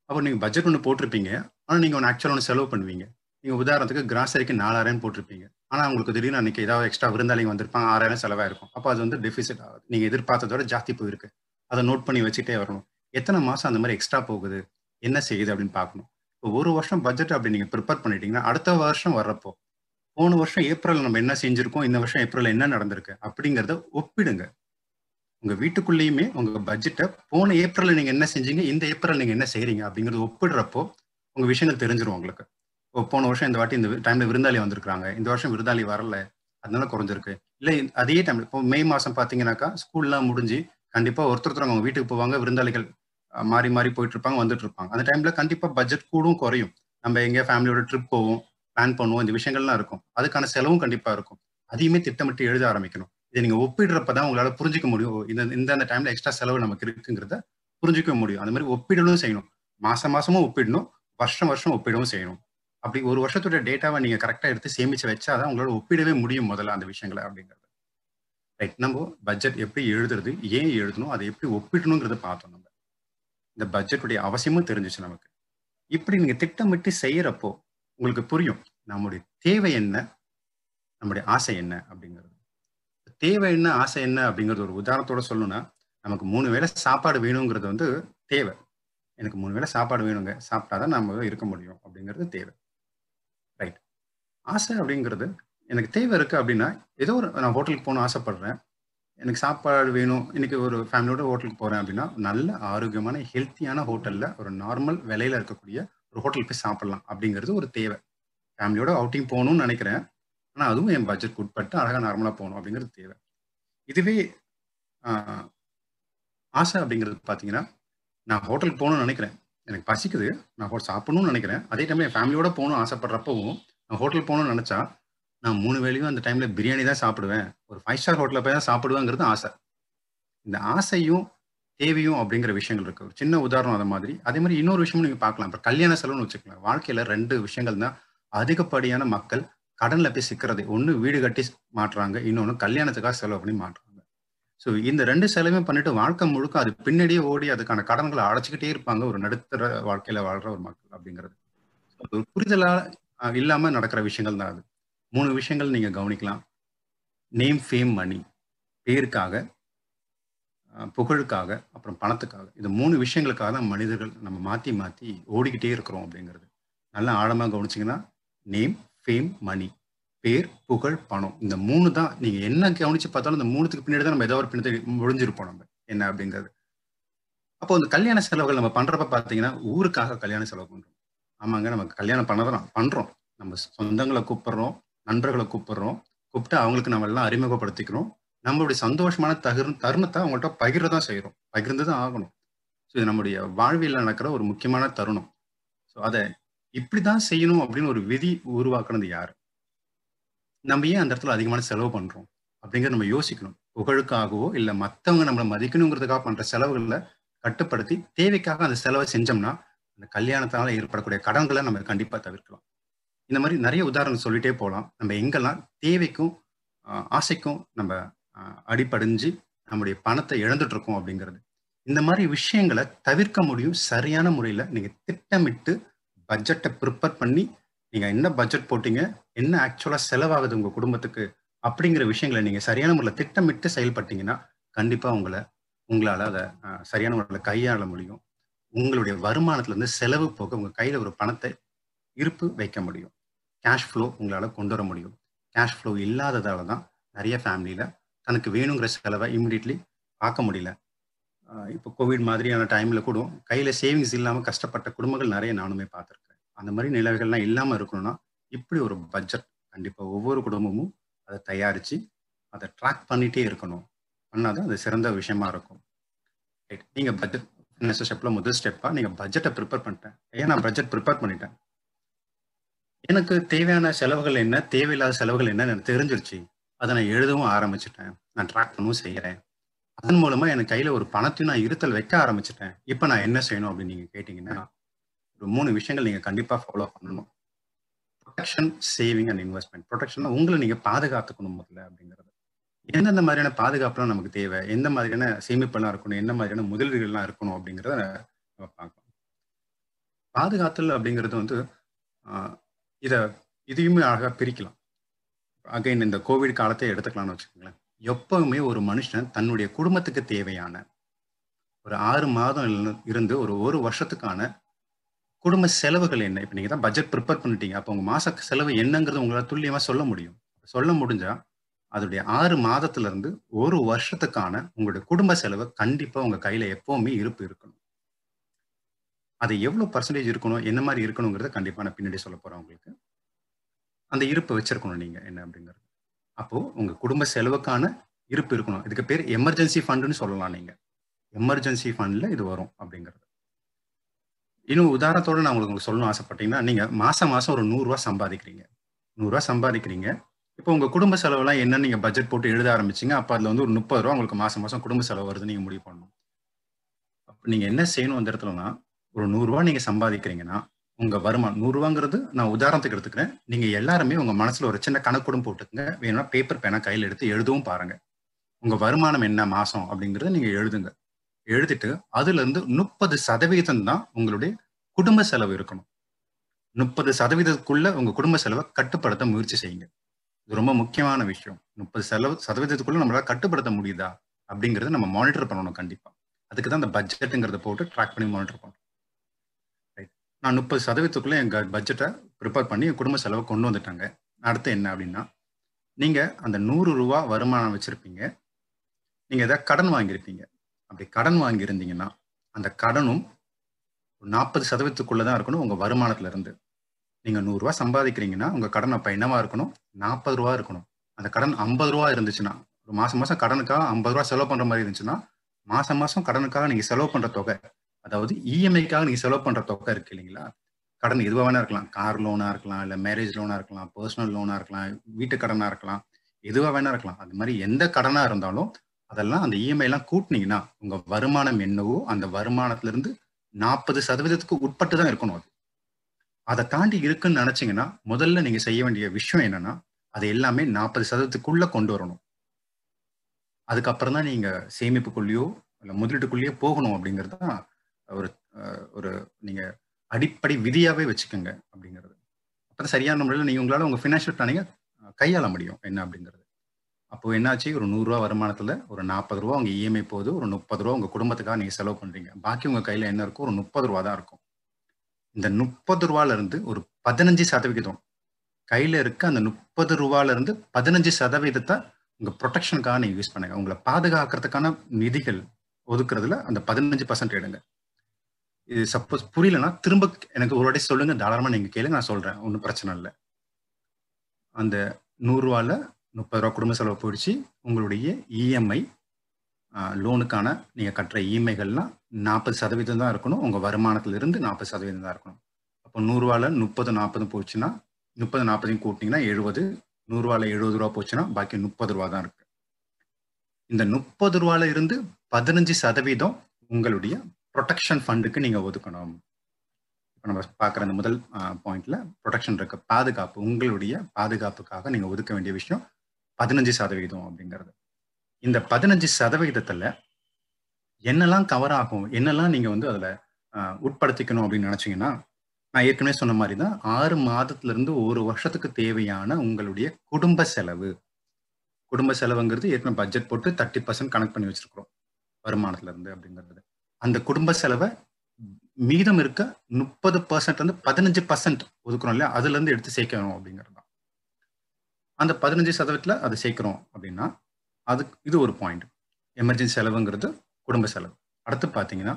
அப்போ நீங்க பட்ஜெட் ஒன்று போட்டிருப்பீங்க. ஆனால் நீங்க ஒன்று ஆக்சுவலாக ஒன்று செலவு பண்ணுவீங்க. நீங்க உதாரணத்துக்கு கிராசரிக்கு நாலாயிரம் போட்டிருப்பீங்க. ஆனால் உங்களுக்கு திடீர்னு அன்றைக்கி ஏதாவது எக்ஸ்ட்ரா விருந்தாளிங்க வந்திருப்பாங்க ஆறாயிரம் செலவாக இருக்கும். அப்போ அது வந்து டெஃபிசிட் ஆகுது. நீங்கள் எதிர்பார்த்ததோட ஜாஸ்தி போயிருக்கு. அதை நோட் பண்ணி வச்சுட்டே வரணும். எத்தனை மாதம் அந்த மாதிரி எக்ஸ்ட்ரா போகுது? என்ன செய்யுது அப்படின்னு பார்க்கணும். இப்போ ஒரு வருஷம் பட்ஜெட் அப்படி நீங்கள் ப்ரிப்பேர் பண்ணிட்டீங்கன்னா அடுத்த வருஷம் வர்றப்போ போன வருஷம் ஏப்ரல் நம்ம என்ன செஞ்சுருக்கோம்? இந்த வருஷம் ஏப்ரல் என்ன நடந்திருக்கு? அப்படிங்கிறத ஒப்பிடுங்க. உங்கள் வீட்டுக்குள்ளேயுமே உங்கள் பட்ஜெட்டை போன ஏப்ரலில் நீங்கள் என்ன செஞ்சீங்க? இந்த ஏப்ரல் நீங்கள் என்ன செய்கிறீங்க அப்படிங்கறது ஒப்பிடுறப்போ உங்கள் விஷயங்கள் தெரிஞ்சிடும் உங்களுக்கு. போன வருஷம் இந்த வாட்டி இந்த டைம்ல விருந்தாளி வந்திருக்காங்க இந்த வருஷம் விருந்தாளி வரல. அதனால குறைஞ்சிருக்கு. இல்லை அதே டைம்ல இப்போ மே மாசம் பாத்தீங்கன்னாக்கா ஸ்கூல்லாம் முடிஞ்சு கண்டிப்பா ஒருத்தர் அவங்க வீட்டுக்கு போவாங்க விருந்தாளிகள் மாறி மாறி போயிட்டு இருப்பாங்க வந்துட்டு இருப்பாங்க அந்த டைம்ல கண்டிப்பா பட்ஜெட் கூடும் குறையும். நம்ம எங்க ஃபேமிலியோட ட்ரிப் போவோம் பிளான் பண்ணுவோம் இந்த விஷயங்கள்லாம் இருக்கும். அதுக்கான செலவும் கண்டிப்பா இருக்கும். அதையுமே திட்டமிட்டு எழுத ஆரம்பிக்கணும். இதை நீங்க ஒப்பிடுறப்பதான் உங்களால புரிஞ்சிக்க முடியும். இந்த இந்த டைம்ல எக்ஸ்ட்ரா செலவு நமக்கு இருக்குங்கிறத புரிஞ்சிக்க முடியும். அந்த மாதிரி ஒப்பிடலும் செய்யணும். மாசம் மாசமும் ஒப்பிடணும். வருஷம் வருஷம் ஒப்பிடவும் செய்யணும். அப்படி ஒரு வருஷத்தோட டேட்டாவை நீங்க கரெக்டா எடுத்து சேமிச்சு வச்சாதான் உங்களால ஒப்பிடவே முடியும் முதல்ல அந்த விஷயங்களை அப்படிங்கிறது. ரைட் நம்ம பட்ஜெட் எப்படி எழுதுறது ஏன் எழுதணும் அதை எப்படி ஒப்பிடணுங்கிறத பார்த்தோம் நம்ம. இந்த பட்ஜெட்டுடைய அவசியமும் தெரிஞ்சிச்சு நமக்கு. இப்படி நீங்க திட்டமிட்டு செய்யறப்போ உங்களுக்கு புரியும் நம்முடைய தேவை என்ன நம்முடைய ஆசை என்ன அப்படிங்கிறது. தேவை என்ன ஆசை என்ன அப்படிங்கிறது ஒரு உதாரணத்தோட சொல்லணும்னா நமக்கு மூணு வேளை சாப்பாடு வேணுங்கிறது வந்து தேவை. எனக்கு மூணு வேளை சாப்பாடு வேணுங்க சாப்பிட்டாதான் நம்ம இருக்க முடியும் அப்படிங்கிறது தேவை. ஆசை அப்படிங்கிறது எனக்கு தேவை இருக்குது அப்படின்னா ஏதோ ஒரு நான் ஹோட்டலுக்கு போகணும் ஆசைப்படுறேன். எனக்கு சாப்பாடு வேணும். இன்னைக்கு ஒரு ஃபேமிலியோட ஹோட்டலுக்கு போகிறேன் அப்படின்னா நல்ல ஆரோக்கியமான ஹெல்த்தியான ஹோட்டலில் ஒரு நார்மல் விலையில இருக்கக்கூடிய ஒரு ஹோட்டல் போய் சாப்பிட்லாம் அப்படிங்கிறது ஒரு தேவை. ஃபேமிலியோட அவுட்டிங் போகணும்னு நினைக்கிறேன். ஆனால் அதுவும் என் பட்ஜெட் உட்பட்டு அழகாக நார்மலாக போகணும் அப்படிங்கிறது தேவை. இதுவே ஆசை அப்படிங்கிறது பார்த்தீங்கன்னா நான் ஹோட்டலுக்கு போகணும்னு நினைக்கிறேன். எனக்கு பசிக்குது. நான் ஹோட்டல் சாப்பிடணும்னு நினைக்கிறேன். அதே டைம் என் ஃபேமிலியோட போகணும் ஆசைப்படுறப்பவும் நான் ஹோட்டல் போகணும்னு நினச்சா நான் மூணு வேலையும் அந்த டைமில் பிரியாணி தான் சாப்பிடுவேன். ஒரு ஃபைவ் ஸ்டார் ஹோட்டலில் போய் தான் சாப்பிடுவேங்கிறது ஆசை. இந்த ஆசையும் தேவையும் அப்படிங்கிற விஷயங்கள் இருக்குது ஒரு சின்ன உதாரணம் அதை மாதிரி. அதே மாதிரி இன்னொரு விஷயமும் நீங்கள் பார்க்கலாம். இப்போ கல்யாண செலவுன்னு வச்சுக்கலாம் வாழ்க்கையில் ரெண்டு விஷயங்கள் தான். அதிகப்படியான மக்கள் கடனில் போய் சிக்கிறது. ஒன்று வீடு கட்டி மாட்டுறாங்க. இன்னொன்று கல்யாணத்துக்காக செலவு பண்ணி மாட்டுறாங்க. ஸோ இந்த ரெண்டு செலவையும் பண்ணிட்டு வாழ்க்கை முழுக்க அது பின்னாடியே ஓடி அதுக்கான கடன்களை அடைச்சிக்கிட்டே இருப்பாங்க. ஒரு நடுத்தர வாழ்க்கையில் வாழ்கிற ஒரு மக்கள் அப்படிங்கிறது. ஒரு புரிதலாக இல்லாம நடக்கிற விஷயங்கள் தான் அது. மூணு விஷயங்கள் நீங்க கவனிக்கலாம். நேம் ஃபேம் மணி பேருக்காக புகழுக்காக அப்புறம் பணத்துக்காக. இந்த மூணு விஷயங்களுக்காக தான் மனிதர்கள் நம்ம மாற்றி மாற்றி ஓடிக்கிட்டே இருக்கிறோம் அப்படிங்கிறது. நல்லா ஆழமாக கவனிச்சிங்கன்னா நேம் ஃபேம் மணி பேர் புகழ் பணம். இந்த மூணு தான் நீங்கள் என்ன கவனிச்சு பார்த்தாலும் இந்த மூணுத்துக்கு பின்னாடி தான் நம்ம ஏதோ ஒரு பின்னாடி முடிஞ்சிருப்போம் நம்ம. என்ன அப்படிங்கிறது. அப்போ இந்த கல்யாண செலவுகள் நம்ம பண்ணுறப்ப பார்த்தீங்கன்னா ஊருக்காக கல்யாண செலவு பண்ணுறோம் ஆமாங்க நம்ம கல்யாணம் பண்ணதான் பண்றோம். நம்ம சொந்தங்களை கூப்பிடுறோம் நண்பர்களை கூப்பிடுறோம் கூப்பிட்டு அவங்களுக்கு நம்ம எல்லாம் அறிமுகப்படுத்திக்கிறோம். நம்மளுடைய சந்தோஷமான தகுர் தருணத்தை அவங்கள்ட்ட பகிர்றதான் செய்கிறோம் பகிர்ந்து தான் ஆகணும். ஸோ இது நம்முடைய வாழ்வியல் நடக்கிற ஒரு முக்கியமான தருணம். ஸோ அதை இப்படிதான் செய்யணும் அப்படின்னு ஒரு விதி உருவாக்குனது யாரு? நம்ம ஏன் அந்த இடத்துல அதிகமான செலவு பண்றோம்? அப்படிங்கிறத நம்ம யோசிக்கணும். புகழுக்காகவோ இல்லை மற்றவங்க நம்மளை மதிக்கணுங்கிறதுக்காக பண்ணுற செலவுகளை கட்டுப்படுத்தி தேவைக்காக அந்த செலவை செஞ்சோம்னா அந்த கல்யாணத்தினால ஏற்படக்கூடிய கடன்களை நம்ம கண்டிப்பா தவிர்க்கலாம். இந்த மாதிரி நிறைய உதாரணம் சொல்லிட்டே போகலாம். நம்ம எங்கெல்லாம் தேவைக்கும் ஆசைக்கும் நம்ம அடிப்படைஞ்சு நம்முடைய பணத்தை இழந்துட்டு இருக்கோம் அப்படிங்கிறது. இந்த மாதிரி விஷயங்களை தவிர்க்க முடியும் சரியான முறையில். நீங்க திட்டமிட்டு பட்ஜெட்டை ப்ரிப்பேர் பண்ணி நீங்க என்ன பட்ஜெட் போட்டீங்க என்ன ஆக்சுவலா செலவாகுது உங்க குடும்பத்துக்கு அப்படிங்கிற விஷயங்களை நீங்க சரியான முறையில் திட்டமிட்டு செயல்பட்டீங்கன்னா கண்டிப்பா உங்களை உங்களால் அதை சரியான முறையில் கையாள முடியும். உங்களுடைய வருமானத்துல இருந்து செலவு போக உங்க கையில ஒரு பணத்தை இருப்பு வைக்க முடியும். கேஷ் ஃப்ளோ உங்களால் கொண்டு வர முடியும். கேஷ் ஃப்ளோ இல்லாததால தான் நிறைய ஃபேமிலியில் தனக்கு வேணுங்கிற செலவை இமிடியட்லி பார்க்க முடியல. இப்போ கோவிட் மாதிரியான டைமில் கூட கையில் சேவிங்ஸ் இல்லாமல் கஷ்டப்பட்ட குடும்பங்கள் நிறைய நானுமே பார்த்துருக்கேன். அந்த மாதிரி நிலைகள்லாம் இல்லாமல் இருக்கணும்னா இப்படி ஒரு பட்ஜெட் கண்டிப்பாக ஒவ்வொரு குடும்பமும் அதை தயாரித்து அதை ட்ராக் பண்ணிகிட்டே இருக்கணும். பண்ணாதான் அது சிறந்த விஷயமா இருக்கும். ரைட் நீங்கள் பட்ஜெட் ஃபினான்ஷியல் ஸ்டெப்ல முதல் ஸ்டெப்பா நீங்கள் பட்ஜெட்டை ப்ரிப்பேர் பண்ணிட்டேன். ஏன் நான் பட்ஜெட் ப்ரிப்பேர் பண்ணிட்டேன்? எனக்கு தேவையான செலவுகள் என்ன தேவையில்லாத செலவுகள் என்னன்னு எனக்கு தெரிஞ்சிருச்சு. அதை நான் எழுதவும் ஆரம்பிச்சிட்டேன். நான் ட்ராக் பண்ணவும் செய்யறேன். அதன் மூலமா எனக்கு கையில் ஒரு பணத்தையும் நான் இருத்தல் வைக்க ஆரம்பிச்சிட்டேன். இப்போ நான் என்ன செய்யணும் அப்படின்னு நீங்க கேட்டிங்கன்னா ஒரு மூணு விஷயங்கள் நீங்க கண்டிப்பாக ஃபாலோ பண்ணணும். Protection saving and investment protection உங்களை நீங்க பாதுகாத்துக்கணும் முதல்ல அப்படிங்கிறது. எந்தெந்த மாதிரியான பாதுகாப்புலாம் நமக்கு தேவை? எந்த மாதிரியான சேமிப்பெல்லாம் இருக்கணும்? எந்த மாதிரியான முதலீடுகள்லாம் இருக்கணும்? அப்படிங்கிறத நம்ம பார்க்கலாம். பாதுகாத்தல் அப்படிங்கிறது வந்து இதை இதையுமே அழகாக பிரிக்கலாம். அகைன் இந்த கோவிட் காலத்தை எடுத்துக்கலாம்னு வச்சுக்கோங்களேன். எப்பவுமே ஒரு மனுஷன் தன்னுடைய குடும்பத்துக்கு தேவையான ஒரு ஆறு மாதம் இருந்து ஒரு ஒரு வருஷத்துக்கான குடும்ப செலவுகள் என்ன? இப்போ நீங்கள் தான் பட்ஜெட் ப்ரிப்பேர் பண்ணிட்டீங்க. அப்போ உங்கள் மாச செலவு என்னங்கிறது உங்களால் துல்லியமாக சொல்ல முடியும். சொல்ல முடிஞ்சா அதோடைய ஆறு மாதத்துல இருந்து ஒரு வருஷத்துக்கான உங்களுடைய குடும்ப செலவு கண்டிப்பா உங்க கையில எப்பவுமே இருப்பு இருக்கணும். அது எவ்வளவு பர்சன்டேஜ் இருக்கணும் என்ன மாதிரி இருக்கணுங்கிறத கண்டிப்பா நான் பின்னாடி சொல்ல போறேன் உங்களுக்கு. அந்த இருப்பை வச்சிருக்கணும் நீங்க என்ன அப்படிங்கிறது. அப்போ உங்க குடும்ப செலவுக்கான இருப்பு இருக்கணும். இதுக்கு பேர் எமர்ஜென்சி ஃபண்டுன்னு சொல்லலாம் நீங்க. எமர்ஜென்சி ஃபண்ட்ல இது வரும் அப்படிங்கிறது. இன்னும் உதாரணத்தோட நான் உங்களுக்கு சொல்லணும் ஆசைப்பட்டீங்கன்னா நீங்க மாசம் மாசம் ஒரு நூறுரூவா சம்பாதிக்கிறீங்க. நூறுரூவா சம்பாதிக்கிறீங்க. இப்போ உங்க குடும்ப செலவுலாம் என்னன்னு நீங்க பட்ஜெட் போட்டு எழுத ஆரம்பிச்சீங்க. அப்போ அதுல வந்து ஒரு முப்பது ரூபா உங்களுக்கு மாசம் மாசம் குடும்ப செலவு வருது நீங்க முடிவு பண்ணணும். அப்போ நீங்க என்ன செய்யணும் அந்த இடத்துலனா ஒரு நூறுரூவா நீங்க சம்பாதிக்கிறீங்கன்னா உங்க வருமானம் நூறுரூவாங்கிறது நான் உதாரணத்துக்கு எடுத்துக்கிறேன். நீங்க எல்லாருமே உங்க மனசுல ஒரு சின்ன கணக்கூடம் போட்டுக்கங்க. வேணும்னா பேப்பர் பேனா கையில் எடுத்து எழுதவும் பாருங்க. உங்க வருமானம் என்ன மாசம் அப்படிங்கறத நீங்க எழுதுங்க. எழுதிட்டு அதுல இருந்து முப்பது சதவீதம் தான் உங்களுடைய குடும்ப செலவு இருக்கணும். முப்பது சதவீதத்துக்குள்ள உங்க குடும்ப செலவை கட்டுப்படுத்த முயற்சி செய்யுங்க. இது ரொம்ப முக்கியமான விஷயம். முப்பது செலவு சதவீதத்துக்குள்ள நம்மளால கட்டுப்படுத்த முடியுதா? அப்படிங்கறத நம்ம மானிட்டர் பண்ணணும் கண்டிப்பா. அதுக்கு தான் இந்த பட்ஜெட்டுங்கிறத போட்டு ட்ராக் பண்ணி மானிட்டர் பண்ணுறோம் ரைட் நான் முப்பது சதவீதத்துக்குள்ள எங்க பட்ஜெட்டை ப்ரிப்பேர் பண்ணி என் குடும்ப செலவை கொண்டு வந்துட்டாங்க. அடுத்து என்ன அப்படின்னா நீங்க அந்த நூறு ரூபா வருமானம் வச்சிருப்பீங்க. நீங்க ஏதாவது கடன் வாங்கியிருப்பீங்க. அப்படி கடன் வாங்கியிருந்தீங்கன்னா அந்த கடனும் நாற்பது சதவீதத்துக்குள்ளே தான் இருக்கணும் உங்க வருமானத்துல இருந்து நீங்க நூறுரூவா சம்பாதிக்கிறீங்கன்னா உங்க கடன் அப்ப என்னவா இருக்கணும்? நாற்பது ரூபா இருக்கணும். அந்த கடன் ஐம்பது ரூபா இருந்துச்சுன்னா ஒரு மாசம் மாசம் கடனுக்காக ஐம்பது ரூபா செலவு பண்ற மாதிரி இருந்துச்சுன்னா மாசம் மாசம் கடனுக்காக நீங்க செலவு பண்ற தொகை அதாவது இஎம்ஐக்காக நீங்க செலவு பண்ற தொகை இருக்கு இல்லைங்களா? கடன் எதுவாக வேணா இருக்கலாம். கார் லோனா இருக்கலாம் இல்ல மேரேஜ் லோனா இருக்கலாம் பர்சனல் லோனா இருக்கலாம் வீட்டு கடனா இருக்கலாம் எதுவா வேணா இருக்கலாம். அது மாதிரி எந்த கடனா இருந்தாலும் அதெல்லாம் அந்த இஎம்ஐ எல்லாம் கூட்டினீங்கன்னா உங்க வருமானம் என்னவோ அந்த வருமானத்துல இருந்து நாற்பது சதவீதத்துக்கு உட்பட்டு தான் இருக்கணும் அது. அதை தாண்டி இருக்குன்னு நினைச்சீங்கன்னா முதல்ல நீங்க செய்ய வேண்டிய விஷயம் என்னன்னா அது எல்லாமே நாற்பது சதவீதத்துக்குள்ள கொண்டு வரணும். அதுக்கப்புறம் தான் நீங்க சேமிப்புக்குள்ளேயோ இல்லை முதலீட்டுக்குள்ளேயோ போகணும் அப்படிங்கிறது தான் ஒரு ஒரு நீங்க அடிப்படை விதியாவே வச்சுக்கோங்க அப்படிங்கிறது. அப்புறம் சரியான முறையில் நீங்க உங்களால உங்க ஃபினான்ஷியல் பிளானிங்க கையாள முடியும். என்ன அப்படிங்கிறது? அப்போ என்னாச்சு? ஒரு நூறுரூவா வருமானத்துல ஒரு நாற்பது ரூபா உங்க இஎம்ஐ போகுது. ஒரு முப்பது ரூபா உங்க குடும்பத்துக்காக நீங்க செலவு பண்றீங்க. பாக்கி உங்க கையில என்ன இருக்கும் ஒரு முப்பது ரூபா தான் இருக்கும். இந்த முப்பது ரூபால இருந்து ஒரு பதினஞ்சு சதவிகிதம். கையில இருக்க அந்த முப்பது ரூபால இருந்து பதினஞ்சு சதவீதத்தை உங்க ப்ரொடெக்ஷனுக்காக நீங்க யூஸ் பண்ணுங்க. உங்களை பாதுகாக்கிறதுக்கான நிதிகள் ஒதுக்குறதுல அந்த பதினஞ்சு பர்சன்ட் எடுங்க. இது சப்போஸ் புரியலன்னா திரும்ப எனக்கு ஒரு வாட்டி சொல்லுங்க தாராளமா நீங்க கேளுங்க நான் சொல்றேன். ஒன்றும் பிரச்சனை இல்லை. அந்த நூறுரூவால முப்பது ரூபா குடும்ப செலவு போயிடுச்சு. உங்களுடைய இஎம்ஐ லோனுக்கான நீங்கள் கட்டுற இஎம்ஐகள்லாம் நாற்பது சதவீதம் தான் இருக்கணும். உங்கள் வருமானத்திலிருந்து நாற்பது சதவீதம் தான் இருக்கணும். அப்போ நூறுரூவால முப்பது நாற்பது போச்சுன்னா முப்பது நாற்பதையும் கூட்டிங்கன்னா எழுபது. நூறுரூவால எழுபது ரூபா போச்சுன்னா பாக்கி முப்பது ரூபா தான் இருக்கு. இந்த முப்பது ரூபால இருந்து பதினஞ்சு சதவீதம் உங்களுடைய ப்ரொடெக்ஷன் ஃபண்டுக்கு நீங்கள் ஒதுக்கணும். இப்போ நம்ம பார்க்குற அந்த முதல் பாயிண்ட்ல ப்ரொடெக்ஷன் இருக்க பாதுகாப்பு உங்களுடைய பாதுகாப்புக்காக நீங்கள் ஒதுக்க வேண்டிய விஷயம் பதினஞ்சு சதவீதம் அப்படிங்கிறது. இந்த பதினஞ்சு சதவிகிதத்துல என்னெல்லாம் கவர் ஆகும் என்னெல்லாம் நீங்க வந்து அதுல உட்படுத்திக்கணும் அப்படின்னு நினைச்சீங்கன்னா நான் ஏற்கனவே சொன்ன மாதிரி தான் ஆறு மாதத்துல இருந்து ஒரு வருஷத்துக்கு தேவையான உங்களுடைய குடும்ப செலவு. குடும்ப செலவுங்கிறது ஏற்கனவே பட்ஜெட் போட்டு தேர்ட்டி பர்சன்ட் கனெக்ட் பண்ணி வச்சிருக்கிறோம் வருமானத்துல இருந்து அப்படிங்கிறது. அந்த குடும்ப செலவை மீதம் இருக்க முப்பது பர்சன்ட் வந்து பதினஞ்சு பர்சன்ட் ஒதுக்குறோம் இல்லையா? அதுல இருந்து எடுத்து சேர்க்கணும் அப்படிங்கிறது தான். அந்த பதினஞ்சு சதவீதத்துல அதை சேர்க்கிறோம் அப்படின்னா அது இது ஒரு பாயிண்ட் எமர்ஜென்சி செலவுங்கிறது குடும்ப செலவு. அடுத்து பார்த்தீங்கன்னா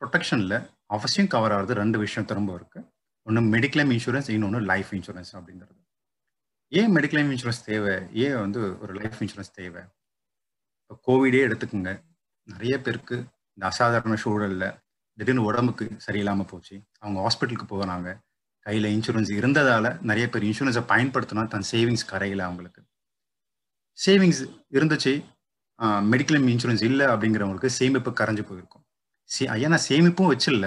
ப்ரொடெக்ஷனில் அவசியம் கவர் ஆகுறது ரெண்டு விஷயம் திரும்ப இருக்கு. ஒன்று மெடிக்ளைம் இன்சூரன்ஸ் இன்னொன்று லைஃப் இன்சூரன்ஸ் அப்படிங்கிறது. ஏன் மெடிக்ளைம் இன்சூரன்ஸ் தேவை? ஏன் வந்து ஒரு லைஃப் இன்சூரன்ஸ் தேவை? இப்போ கோவிடே எடுத்துக்கோங்க. நிறைய பேருக்கு இந்த அசாதாரண சூழல்ல திடீர்னு உடம்புக்கு சரியில்லாமல் போச்சு. அவங்க ஹாஸ்பிட்டலுக்கு போகிறாங்க கையில் இன்சூரன்ஸ் இருந்ததால் நிறைய பேர் இன்சூரன்ஸை பயன்படுத்தினா தன் சேவிங்ஸ் கரையில் அவங்களுக்கு. சேவிங்ஸ் இருந்துச்சு. மெடிக்கல் இன்சூரன்ஸ் இல்லை அப்படிங்கிறவங்களுக்கு சேமிப்பு கரைஞ்சு போயிருக்கும். சே நான் சேமிப்பும் வச்சில்ல.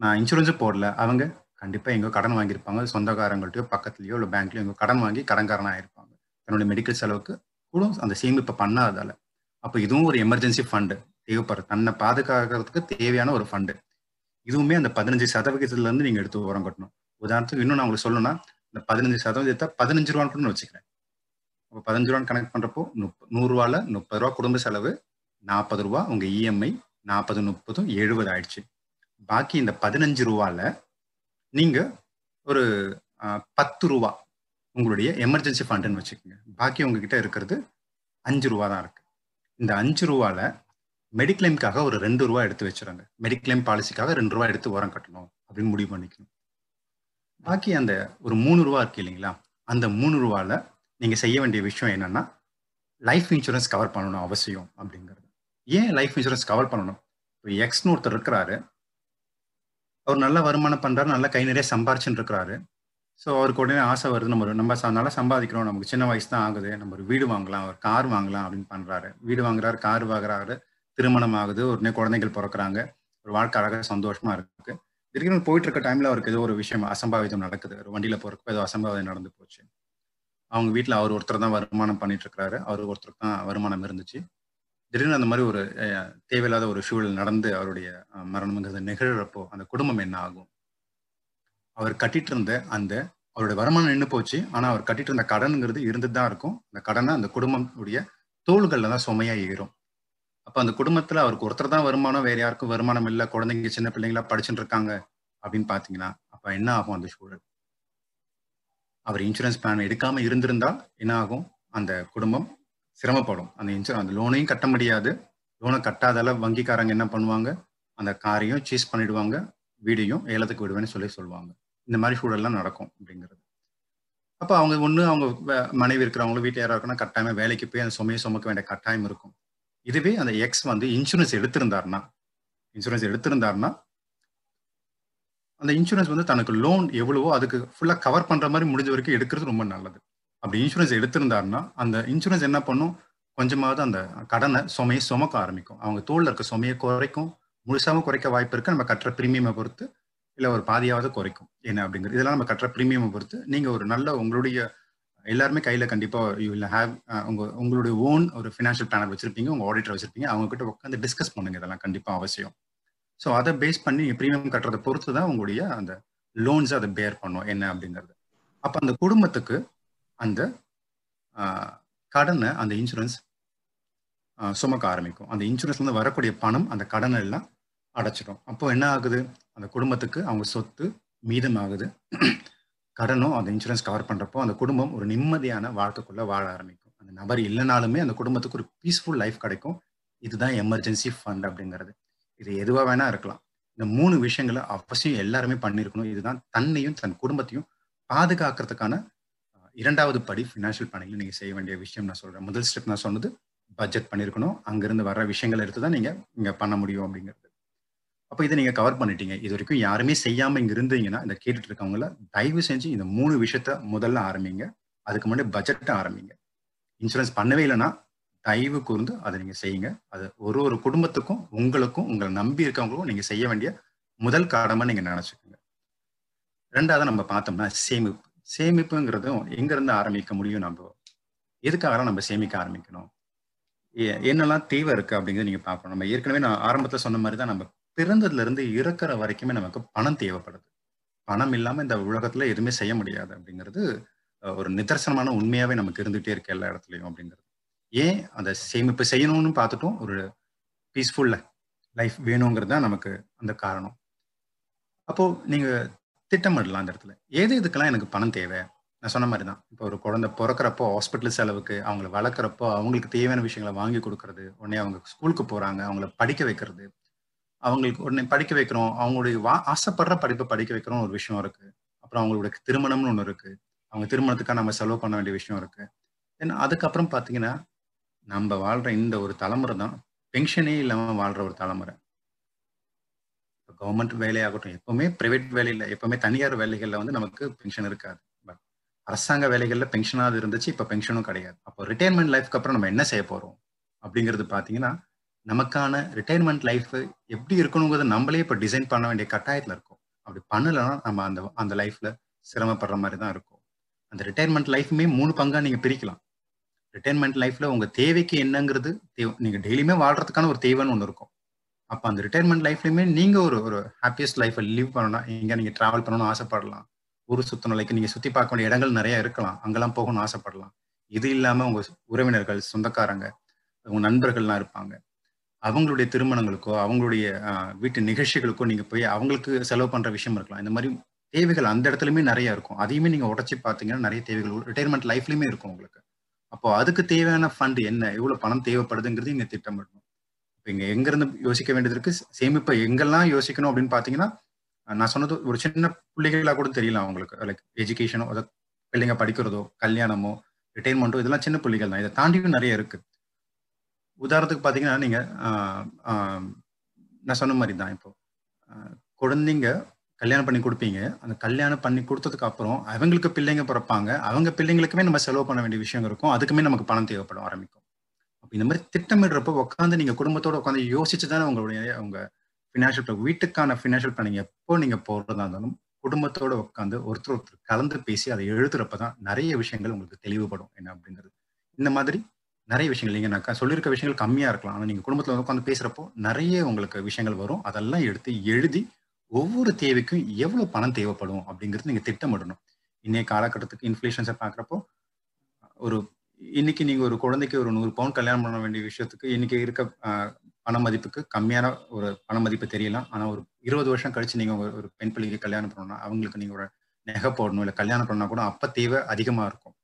நான் இன்சூரன்ஸும் போடல. அவங்க கண்டிப்பாக எங்கோ கடன் வாங்கியிருப்பாங்க. சொந்தக்காரங்கள்ட்டையோ பக்கத்துலையோ இல்லை பேங்க்லையோ எங்கோ கடன் வாங்கி கடன்காரனாக இருப்பாங்க தன்னுடைய மெடிக்கல் செலவுக்கு கூட அந்த சேமிப்பை பண்ணாதால அப்போ இதுவும் ஒரு எமர்ஜென்சி ஃபண்டு தேவைப்படுற தன்னை பாதுகாக்கிறதுக்கு தேவையான ஒரு ஃபண்டு இதுவுமே அந்த பதினஞ்சு சதவீதத்துலேருந்து நீங்கள் எடுத்து உரம் கட்டணும். உதாரணத்துக்கு இன்னும் நான் உங்களுக்கு சொல்லணும்னா இந்த பதினஞ்சு சதவீதத்தை பதினஞ்சு ரூபான்னு கூட வச்சுக்கிறேன். பதினஞ்சு ரூபான்னு கனெக்ட் பண்றப்போ முப்ப நூறுரூவால முப்பது ரூபா குடும்ப செலவு நாற்பது ரூபா உங்க இஎம்ஐ நாற்பது முப்பதும் எழுபது ஆயிடுச்சு. பாக்கி இந்த பதினஞ்சு ரூபால நீங்க ஒரு பத்து ரூபா உங்களுடைய எமர்ஜென்சி ஃபண்டுன்னு வச்சுக்கோங்க. பாக்கி உங்ககிட்ட இருக்கிறது அஞ்சு ரூபா தான் இருக்கு. இந்த அஞ்சு ரூபால மெடிக்ளைம்காக ஒரு ரெண்டு ரூபா எடுத்து வச்சுறாங்க மெடிக்ளைம் பாலிசிக்காக ரெண்டு ரூபா எடுத்து உரம் கட்டணும் அப்படின்னு முடிவு பண்ணிக்கணும். பாக்கி அந்த ஒரு மூணு ரூபா இருக்கு இல்லைங்களா? அந்த மூணு ரூபால நீங்கள் செய்ய வேண்டிய விஷயம் என்னன்னா லைஃப் இன்சூரன்ஸ் கவர் பண்ணணும் அவசியம் அப்படிங்கிறது. ஏன் லைஃப் இன்சூரன்ஸ் கவர் பண்ணணும்? இப்போ எக்ஸ்னு ஒருத்தர் இருக்கிறாரு. அவர் நல்ல வருமானம் பண்ணுறாரு நல்ல கை நிறைய சம்பாரிச்சுன்னு இருக்கிறாரு. ஸோ அவருக்கு உடனே ஆசை வருது நம்ம நம்ம நல்லா சம்பாதிக்கிறோம் நமக்கு சின்ன வயசு தான் ஆகுது நம்ம ஒரு வீடு வாங்கலாம் ஒரு கார் வாங்கலாம் அப்படின்னு பண்ணுறாரு வீடு வாங்குறாரு கார் வாங்குறாரு திருமணம் ஆகுது உடனே குழந்தைகள் பிறக்கிறாங்க ஒரு வாழ்க்கை அழகாக சந்தோஷமாக இருக்குது திடீர்னு போயிட்டு இருக்க டைமில் அவருக்கு ஏதோ ஒரு விஷயம் அசம்பாவிதம் நடக்குது. ஒரு வண்டியில் போகிறப்ப ஏதோ அசம்பாவிதம் நடந்து போச்சு. அவங்க வீட்டில் அவர் ஒருத்தர் தான் வருமானம் பண்ணிட்டு இருக்கிறாரு அவர் ஒருத்தருக்கு தான் வருமானம் இருந்துச்சு. திடீர்னு அந்த மாதிரி ஒரு தேவையில்லாத ஒரு சூழல் நடந்து அவருடைய மரணம்ங்கிறது நிகழ்கிறப்போ அந்த குடும்பம் என்ன ஆகும்? அவர் கட்டிட்டு இருந்த அந்த அவருடைய வருமானம் நின்று போச்சு. ஆனால் அவர் கட்டிட்டு இருந்த கடனுங்கிறது இருந்துட்டு தான் இருக்கும். அந்த கடனை அந்த குடும்பத்துடைய தோள்களில் தான் சுமையா ஏறும். அப்போ அந்த குடும்பத்தில் அவருக்கு ஒருத்தர் தான் வருமானம் வேற யாருக்கும் வருமானம் இல்லை. குழந்தைங்க சின்ன பிள்ளைங்களா படிச்சுட்டு இருக்காங்க அப்படின்னு பார்த்தீங்கன்னா அப்போ என்ன ஆகும் அந்த சூழல்? அவர் இன்சூரன்ஸ் பிளான் எடுக்காம இருந்திருந்தால் என்ன ஆகும் அந்த குடும்பம் சிரமப்படும். அந்த இன்சூரன்ஸ் அந்த லோனையும் கட்ட முடியாது. லோனை கட்டாதால வங்கிக்காரங்க என்ன பண்ணுவாங்க? அந்த காரையும் சீஸ் பண்ணிடுவாங்க. வீடையும் ஏலத்துக்கு விடுவேன்னு சொல்லி சொல்லுவாங்க. இந்த மாதிரி சூழல்லாம் நடக்கும் அப்படிங்கிறது. அப்போ அவங்க ஒன்று அவங்க மனைவி இருக்கிறவங்களும் வீட்டில் யாராக இருக்குன்னா கட்டாயமாக வேலைக்கு போய் அந்த சுமையை சுமக்க வேண்டிய கட்டாயம் இருக்கும். இதுவே அந்த எக்ஸ் வந்து இன்சூரன்ஸ் எடுத்திருந்தாருன்னா இன்சூரன்ஸ் எடுத்திருந்தாருன்னா அந்த இன்சூரன்ஸ் வந்து தனக்கு லோன் எவ்வளவோ அதுக்கு ஃபுல்லாக கவர் பண்ணுற மாதிரி முடிஞ்ச வரைக்கும் எடுக்கிறது ரொம்ப நல்லது. அப்படி இன்சூரன்ஸ் எடுத்திருந்தாருன்னா அந்த இன்சூரன்ஸ் என்ன பண்ணும்? கொஞ்சமாவது அந்த கடனை சுமையை சுமக்க ஆரம்பிக்கும். அவங்க தோளில் இருக்க சுமையை குறைக்கும். முழுசாகவும் குறைக்க வாய்ப்பு இருக்கு. நம்ம கட்டுற ப்ரீமியமை பொறுத்து இல்லை ஒரு பாதியாவது குறைக்கும். என்ன அப்படிங்கிறது? இதெல்லாம் நம்ம கட்டுற ப்ரீமியமை பொறுத்து நீங்கள் ஒரு நல்ல உங்களுடைய எல்லாருமே கையில் கண்டிப்பாக யூ வில் ஹேவ் உங்கள் உங்களுடைய ஓன் ஒரு ஃபினான்ஷியல் பிளானர் வச்சிருப்பீங்க. உங்கள் ஆடிட்டர் வச்சிருப்பீங்க. அவங்க கிட்ட உட்காந்து டிஸ்கஸ் பண்ணுங்க. இதெல்லாம் கண்டிப்பாக அவசியம். ஸோ அதை பேஸ் பண்ணி ப்ரீமியம் கட்டுறதை பொறுத்து தான் உங்களுடைய அந்த லோன்ஸ் அதை பேர் பண்ணும். என்ன அப்படிங்கிறது. அப்போ அந்த குடும்பத்துக்கு அந்த கடனை அந்த இன்சூரன்ஸ் சுமக்க ஆரம்பிக்கும். அந்த இன்சூரன்ஸ்லேருந்து வரக்கூடிய பணம் அந்த கடனை எல்லாம் அடைச்சிடும். அப்போ என்ன ஆகுது? அந்த குடும்பத்துக்கு அவங்க சொத்து மீதமாகுது. கடனும் அந்த இன்சூரன்ஸ் கவர் பண்ணுறப்போ அந்த குடும்பம் ஒரு நிம்மதியான வாழ்க்கைக்குள்ளே வாழ ஆரம்பிக்கும். அந்த நபர் இல்லைனாலுமே அந்த குடும்பத்துக்கு ஒரு பீஸ்ஃபுல் லைஃப் கிடைக்கும். இதுதான் எமர்ஜென்சி ஃபண்ட் அப்படிங்கிறது. இது எதுவா வேணா இருக்கலாம். இந்த மூணு விஷயங்களை அவசியம் எல்லாருமே பண்ணியிருக்கணும். இதுதான் தன்னையும் தன் குடும்பத்தையும் பாதுகாக்கிறதுக்கான இரண்டாவது படி ஃபினான்ஷியல் பிளானிங்ல நீங்க செய்ய வேண்டிய விஷயம் நான் சொல்றேன். முதல் ஸ்டெப் நான் சொன்னது பட்ஜெட் பண்ணியிருக்கணும். அங்கிருந்து வர்ற விஷயங்களை எடுத்து தான் நீங்க இங்க பண்ண முடியும் அப்படிங்கிறது. அப்போ இதை நீங்க கவர் பண்ணிட்டீங்க. இது வரைக்கும் யாருமே செய்யாம இங்க இருந்தீங்கன்னா இந்த கேட்டுட்டு இருக்கவங்கள தயவு செஞ்சு இந்த மூணு விஷயத்த முதல்ல ஆரம்பிங்க. அதுக்கு முன்னாடி பட்ஜெட்டை ஆரம்பிங்க. இன்சூரன்ஸ் பண்ணவே இல்லைன்னா தயவு கூர்ந்து அதை நீங்க செய்யுங்க. அது ஒரு ஒரு குடும்பத்துக்கும் உங்களுக்கும் உங்களை நம்பி இருக்கவங்களுக்கும் நீங்க செய்ய வேண்டிய முதல் கடமை நீங்க நினைச்சுக்கோங்க. ரெண்டாவது நம்ம பார்த்தோம்னா சேமிப்பு. சேமிப்புங்கிறதும் எங்கிருந்து ஆரம்பிக்க முடியும் நம்ம? எதுக்காக நம்ம சேமிக்க ஆரம்பிக்கணும்? என்னெல்லாம் தேவை இருக்கு அப்படிங்கிறத நீங்க பார்க்கணும். நம்ம ஏற்கனவே நான் ஆரம்பத்துல சொன்ன மாதிரி தான் நம்ம பிறந்ததுல இருந்து இறக்குற வரைக்குமே நமக்கு பணம் தேவைப்படுது. பணம் இல்லாம இந்த உலகத்துல எதுவுமே செய்ய முடியாது அப்படிங்கிறது ஒரு நிதர்சனமான உண்மையாவே நமக்கு இருந்துகிட்டே இருக்கு எல்லா இடத்துலயும் அப்படிங்கிறது. ஏன் அந்த சேமிப்பு செய்யணும்னு பார்த்துட்டும் ஒரு பீஸ்ஃபுல் லைஃப் வேணுங்கிறது தான் நமக்கு அந்த காரணம். அப்போ நீங்க திட்டமிடலாம் அந்த இடத்துல. ஏது இதுக்கெல்லாம் எனக்கு பணம் தேவை? நான் சொன்ன மாதிரி தான். இப்போ ஒரு குழந்தை பிறக்கிறப்போ ஹாஸ்பிட்டல் செலவுக்கு அவங்கள வளர்க்குறப்போ அவங்களுக்கு தேவையான விஷயங்களை வாங்கி கொடுக்கறது உடனே அவங்க ஸ்கூலுக்கு போறாங்க அவங்கள படிக்க வைக்கிறது. அவங்களுக்கு உடனே படிக்க வைக்கிறோம் அவங்களுடைய வா ஆசைப்படுற படிப்பை படிக்க வைக்கிறோம் ஒரு விஷயம் இருக்கு. அப்புறம் அவங்களுடைய திருமணம்னு ஒன்று இருக்கு. அவங்க திருமணத்துக்காக நம்ம செலவு பண்ண வேண்டிய விஷயம் இருக்கு. தென் அதுக்கப்புறம் பார்த்தீங்கன்னா நம்ம வாழ்ற இந்த ஒரு தலைமுறை தான் பென்ஷனே இல்லாமல் வாழ்ற ஒரு தலைமுறை. கவர்மெண்ட் வேலையாகட்டும் எப்பவுமே பிரைவேட் வேலையில் எப்பவுமே தனியார் வேலைகளில் வந்து நமக்கு பென்ஷன் இருக்காது. பட் அரசாங்க வேலைகளில் பென்ஷனாவது இருந்துச்சு இப்போ பென்ஷனும் கிடையாது. அப்போ ரிட்டையர்மெண்ட் லைஃப்க்கு அப்புறம் நம்ம என்ன செய்ய போகிறோம் அப்படிங்கிறது பார்த்தீங்கன்னா நமக்கான ரிட்டையர்மெண்ட் லைஃப் எப்படி இருக்கணுங்கிறத நம்மளே இப்போ டிசைன் பண்ண வேண்டிய கட்டாயத்தில் இருக்கும். அப்படி பண்ணலைன்னா நம்ம அந்த அந்த லைஃப்பில் சிரமப்படுற மாதிரி தான் இருக்கும். அந்த ரிட்டையர்மெண்ட் லைஃப்மே மூணு பங்காக நீங்கள் பிரிக்கலாம். ரிட்டையர்மெண்ட் லைஃப்ல உங்க தேவைக்கு என்னங்கிறது நீங்க டெய்லியுமே வாழ்றதுக்கான ஒரு தேவைன்னு ஒன்று இருக்கும். அப்போ அந்த ரிட்டையர்மெண்ட் லைஃப்லயுமே நீங்க ஒரு ஒரு ஹாப்பியஸ்ட் லைஃப்பை லிவ் பண்ணணும். எங்க நீங்க டிராவல் பண்ணணும்னு ஆசைப்படலாம். ஊர் சுத்தணும் நீங்க சுத்தி பார்க்க வேண்டிய இடங்கள் நிறைய இருக்கலாம். அங்கெல்லாம் போகணும்னு ஆசைப்படலாம். இது இல்லாம உங்க உறவினர்கள் சொந்தக்காரங்க உங்க நண்பர்கள்லாம் இருப்பாங்க. அவங்களுடைய திருமணங்களுக்கோ அவங்களுடைய வீட்டு நிகழ்ச்சிகளுக்கோ நீங்க போய் அவங்களுக்கு செலவு பண்ற விஷயம் இருக்கலாம். இந்த மாதிரி தேவைகள் அந்த இடத்துலயுமே நிறைய இருக்கும். அதையுமே நீங்க உடச்சி பார்த்தீங்கன்னா நிறைய தேவைகள் ரிட்டையர்மெண்ட் லைஃப்லயுமே இருக்கும் உங்களுக்கு. அப்போ அதுக்கு தேவையான ஃபண்ட் என்ன? எவ்வளவு பணம் தேவைப்படுதுங்கிறது இங்க திட்டமிடணும். இப்போ இங்க எங்க இருந்து யோசிக்க வேண்டியது இருக்கு? சேமிப்பை எங்கெல்லாம் யோசிக்கணும் அப்படின்னு பாத்தீங்கன்னா நான் சொன்னது ஒரு சின்ன பிள்ளைகளா கூட தெரியல அவங்களுக்கு. லைக் எஜுகேஷனோ அதை பிள்ளைங்க படிக்கிறதோ கல்யாணமோ ரிட்டைர்மெண்ட்டோ இதெல்லாம் சின்ன பிள்ளைகள் தான். இதை தாண்டியும் நிறைய இருக்கு. உதாரணத்துக்கு பாத்தீங்கன்னா நீங்க நான் சொன்ன மாதிரி தான் இப்போ. குழந்தைங்க கல்யாணம் பண்ணி கொடுப்பீங்க. அந்த கல்யாணம் பண்ணி கொடுத்ததுக்கு அப்புறம் அவங்களுக்கு பிள்ளைங்க பிறப்பாங்க. அவங்க பிள்ளைங்களுக்குமே நம்ம செலவு பண்ண வேண்டிய விஷயம் இருக்கும். அதுக்குமே நமக்கு பணம் தேவைப்படும் ஆரம்பிக்கும். அப்போ இந்த மாதிரி திட்டமிடுறப்போ உட்காந்து நீங்கள் குடும்பத்தோட உட்காந்து யோசிச்சு தானே உங்களுடைய உங்க ஃபினான்ஷியல் வீட்டுக்கான ஃபினான்ஷியல் பிளானிங் எப்போ நீங்கள் போடுறதா இருந்தாலும் குடும்பத்தோட உட்காந்து ஒருத்தர் ஒருத்தர் கலந்து பேசி அதை எழுதுறப்ப தான் நிறைய விஷயங்கள் உங்களுக்கு தெளிவுபடும். என்ன அப்படிங்கிறது இந்த மாதிரி நிறைய விஷயங்கள். நீங்கள் நான் சொல்லியிருக்க விஷயங்கள் கம்மியாக இருக்கலாம். ஆனால் நீங்கள் குடும்பத்தில் உட்காந்து பேசுறப்போ நிறைய உங்களுக்கு விஷயங்கள் வரும். அதெல்லாம் எடுத்து எழுதி ஒவ்வொரு தேவைக்கும் எவ்வளவு பணம் தேவைப்படும் அப்படிங்கிறது நீங்க திட்டமிடணும். இன்னைய காலகட்டத்துக்கு இன்ஃபிளேஷன்ஸை பாக்குறப்போ ஒரு இன்னைக்கு நீங்க ஒரு குழந்தைக்கு ஒரு நூறு பவுன் கல்யாணம் பண்ண வேண்டிய விஷயத்துக்கு இன்னைக்கு இருக்க பண மதிப்புக்கு கம்மியான ஒரு பண மதிப்பு தெரியலாம். ஆனா ஒரு இருபது வருஷம் கழிச்சு நீங்க ஒரு பெண் பிள்ளைக்கு கல்யாணம் பண்ணணும்னா அவங்களுக்கு நீங்க ஒரு நெகை போடணும் இல்லை கல்யாணம் பண்ணா கூட அப்ப தேவை அதிகமா இருக்கும்.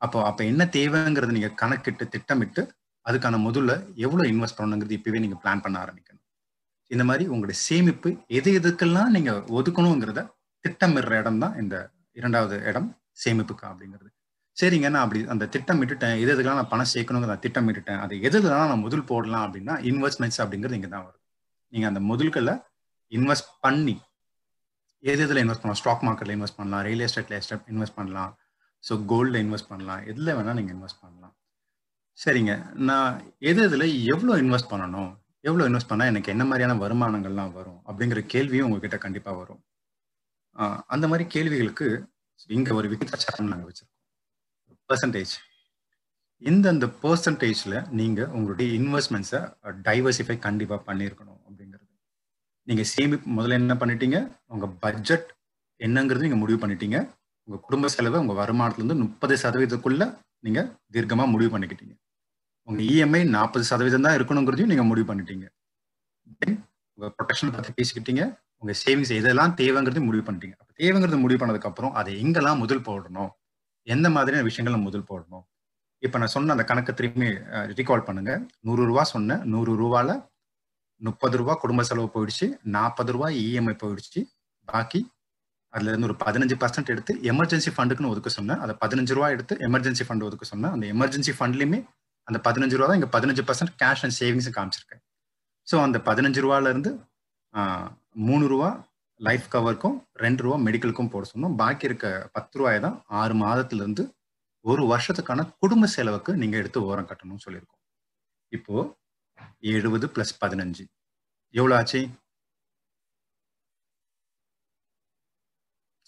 அப்போ அப்ப என்ன தேவைங்கிறது நீங்க கணக்கிட்டு திட்டமிட்டு அதுக்கான முதல்ல எவ்வளவு இன்வெஸ்ட் பண்ணணுங்கிறது இப்பவே நீங்க பிளான் பண்ண ஆரம்பிக்கணும் இந்த மாதிரி உங்களுடைய சேமிப்பு எது எதுக்கெல்லாம் நீங்க ஒதுக்கணுங்கிறத திட்டமிடுற இடம் தான் இந்த இரண்டாவது இடம் சேமிப்புக்கா அப்படிங்கிறது. சரிங்க நான் அப்படி அந்த திட்டம் விட்டுட்டேன். எது எதுக்கெல்லாம் நான் பணம் சேர்க்கணுங்கிற நான் திட்டம் விட்டுட்டேன். அது எது எதுலாம் நான் முதல் போடலாம் அப்படின்னா இன்வெஸ்ட்மெண்ட்ஸ் அப்படிங்கிறது இங்கே தான் வரும். நீங்கள் அந்த முதல்களை இன்வெஸ்ட் பண்ணி எது எதில் இன்வெஸ்ட் பண்ணலாம்? ஸ்டாக் மார்க்கெட்டில் இன்வெஸ்ட் பண்ணலாம் ரியல் எஸ்டேட்ல இன்வெஸ்ட் பண்ணலாம். ஸோ கோல்டில் இன்வெஸ்ட் பண்ணலாம். எதில் வேணால் நீங்கள் இன்வெஸ்ட் பண்ணலாம். சரிங்க நான் எது இதில் எவ்வளோ இன்வெஸ்ட் பண்ணணும்? எவ்வளோ இன்வெஸ்ட் பண்ணால் எனக்கு என்ன மாதிரியான வருமானங்கள்லாம் வரும் அப்படிங்கிற கேள்வியும் உங்ககிட்ட கண்டிப்பாக வரும். அந்த மாதிரி கேள்விகளுக்கு இங்கே ஒரு விகிதாச்சாரம் நாங்கள் வச்சுருக்கோம். பர்சன்டேஜ் இந்தந்த பர்சன்டேஜில் நீங்கள் உங்களுடைய இன்வெஸ்ட்மெண்ட்ஸை டைவர்சிஃபை கண்டிப்பாக பண்ணியிருக்கணும் அப்படிங்கிறது. நீங்கள் சேமிப்பு முதல்ல என்ன பண்ணிட்டீங்க? உங்கள் பட்ஜெட் என்னங்கிறது நீங்கள் முடிவு பண்ணிட்டீங்க. உங்கள் குடும்ப செலவை உங்கள் வருமானத்துலேருந்து முப்பது சதவீதத்துக்குள்ளே நீங்கள் தீர்க்கமாக முடிவு பண்ணிக்கிட்டீங்க. உங்க இஎம்ஐ நாற்பது சதவீதம் தான் இருக்கணுங்கிறதையும் நீங்க முடிவு பண்ணிட்டீங்க. உங்க ப்ரொடெக்ஷன் பத்தி பேசிக்கிட்டீங்க. உங்க சேவிங்ஸ் இதெல்லாம் தேவைங்கிறது முடிவு பண்ணிட்டீங்க. அப்ப தேவைங்கிறது முடிவு பண்ணதுக்கு அப்புறம் அதை எங்கெல்லாம் முதல் போடணும்? எந்த மாதிரியான விஷயங்கள் முதல் போடணும்? இப்ப நான் சொன்ன அந்த கணக்கு திரும்பி ரீகால் பண்ணுங்க. நூறு ரூபா சொன்னேன் நூறு ரூபால முப்பது ரூபா குடும்ப செலவு போயிடுச்சு. நாற்பது ரூபாய் இஎம்ஐ போயிடுச்சு. பாக்கி அதுல இருந்து ஒரு பதினஞ்சு பர்சன்ட் எடுத்து எமர்ஜென்சி ஃபண்டுக்குன்னு ஒதுக்க சொன்னேன். அதை பதினஞ்சு ரூபா எடுத்து எமர்ஜென்சி ஃபண்ட் ஒதுக்க சொன்னேன். அந்த எமர்ஜென்சி ஃபண்ட்லயுமே அந்த பதினஞ்சு ரூபா தான் இங்க பதினஞ்சு பர்சன்ட் கேஷ் அண்ட் சேவிங்ஸ் காமிச்சிருக்கேன் ஸோ அந்த பதினஞ்சு ரூபால இருந்து மூணு ரூபா லைஃப் கவருக்கும் ரெண்டு ரூபா மெடிக்கலுக்கும் போட சொன்னோம். பாக்கி இருக்க பத்து ரூபாயை தான் ஆறு மாதத்துலேருந்து ஒரு வருஷத்துக்கான குடும்ப செலவுக்கு நீங்க எடுத்து ஓரம் கட்டணும்னு சொல்லியிருக்கோம். இப்போ எழுபது பிளஸ் பதினஞ்சு. எவ்வளோ ஆச்சு?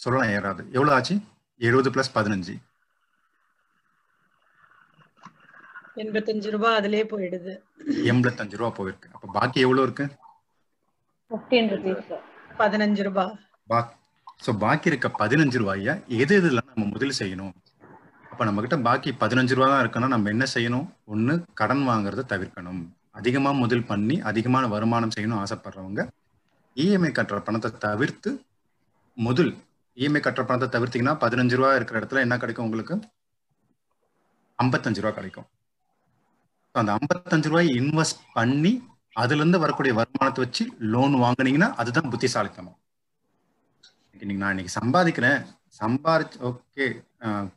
சொல்லலாம் ஏறாது. எவ்வளோ ஆச்சு? எழுபது பிளஸ் பதினஞ்சு. எண்பத்தஞ்சு ரூபாய் அதுலயே போயிடுது. எண்பத்தஞ்சு ரூபா போயிருக்கு. அப்ப பாக்கி எவ்வளவு இருக்கு? பதினஞ்சு ரூபாய் பா ஸோ பாக்கி இருக்க பதினஞ்சு ரூபாய எது எதுலாம் நம்ம முதல் செய்யணும்? அப்ப நம்ம கிட்ட பாக்கி பதினஞ்சு ரூபா தான் இருக்குன்னா நம்ம என்ன செய்யணும்? ஒண்ணு கடன் வாங்குறத தவிர்க்கணும். அதிகமா முதல் பண்ணி அதிகமான வருமானம் செய்யணும் ஆசைப்படுறவங்க இஎம்ஐ கட்டுற பணத்தை தவிர்த்து முதல் இஎம்ஐ கட்டுற பணத்தை தவிர்த்தீங்கன்னா பதினஞ்சு ரூபா இருக்கிற இடத்துல என்ன கிடைக்கும் உங்களுக்கு? ஐம்பத்தஞ்சு ரூபா கிடைக்கும். அந்த ஐம்பத்தஞ்சு ரூபாய் இன்வெஸ்ட் பண்ணி அதுல இருந்து வரக்கூடிய வருமானத்தை வச்சு லோன் வாங்குனீங்கன்னா அதுதான் புத்திசாலித்தனம். இன்னைக்கு நான் இன்னைக்கு சம்பாதிக்கிறேன். சம்பாதிச்சு ஓகே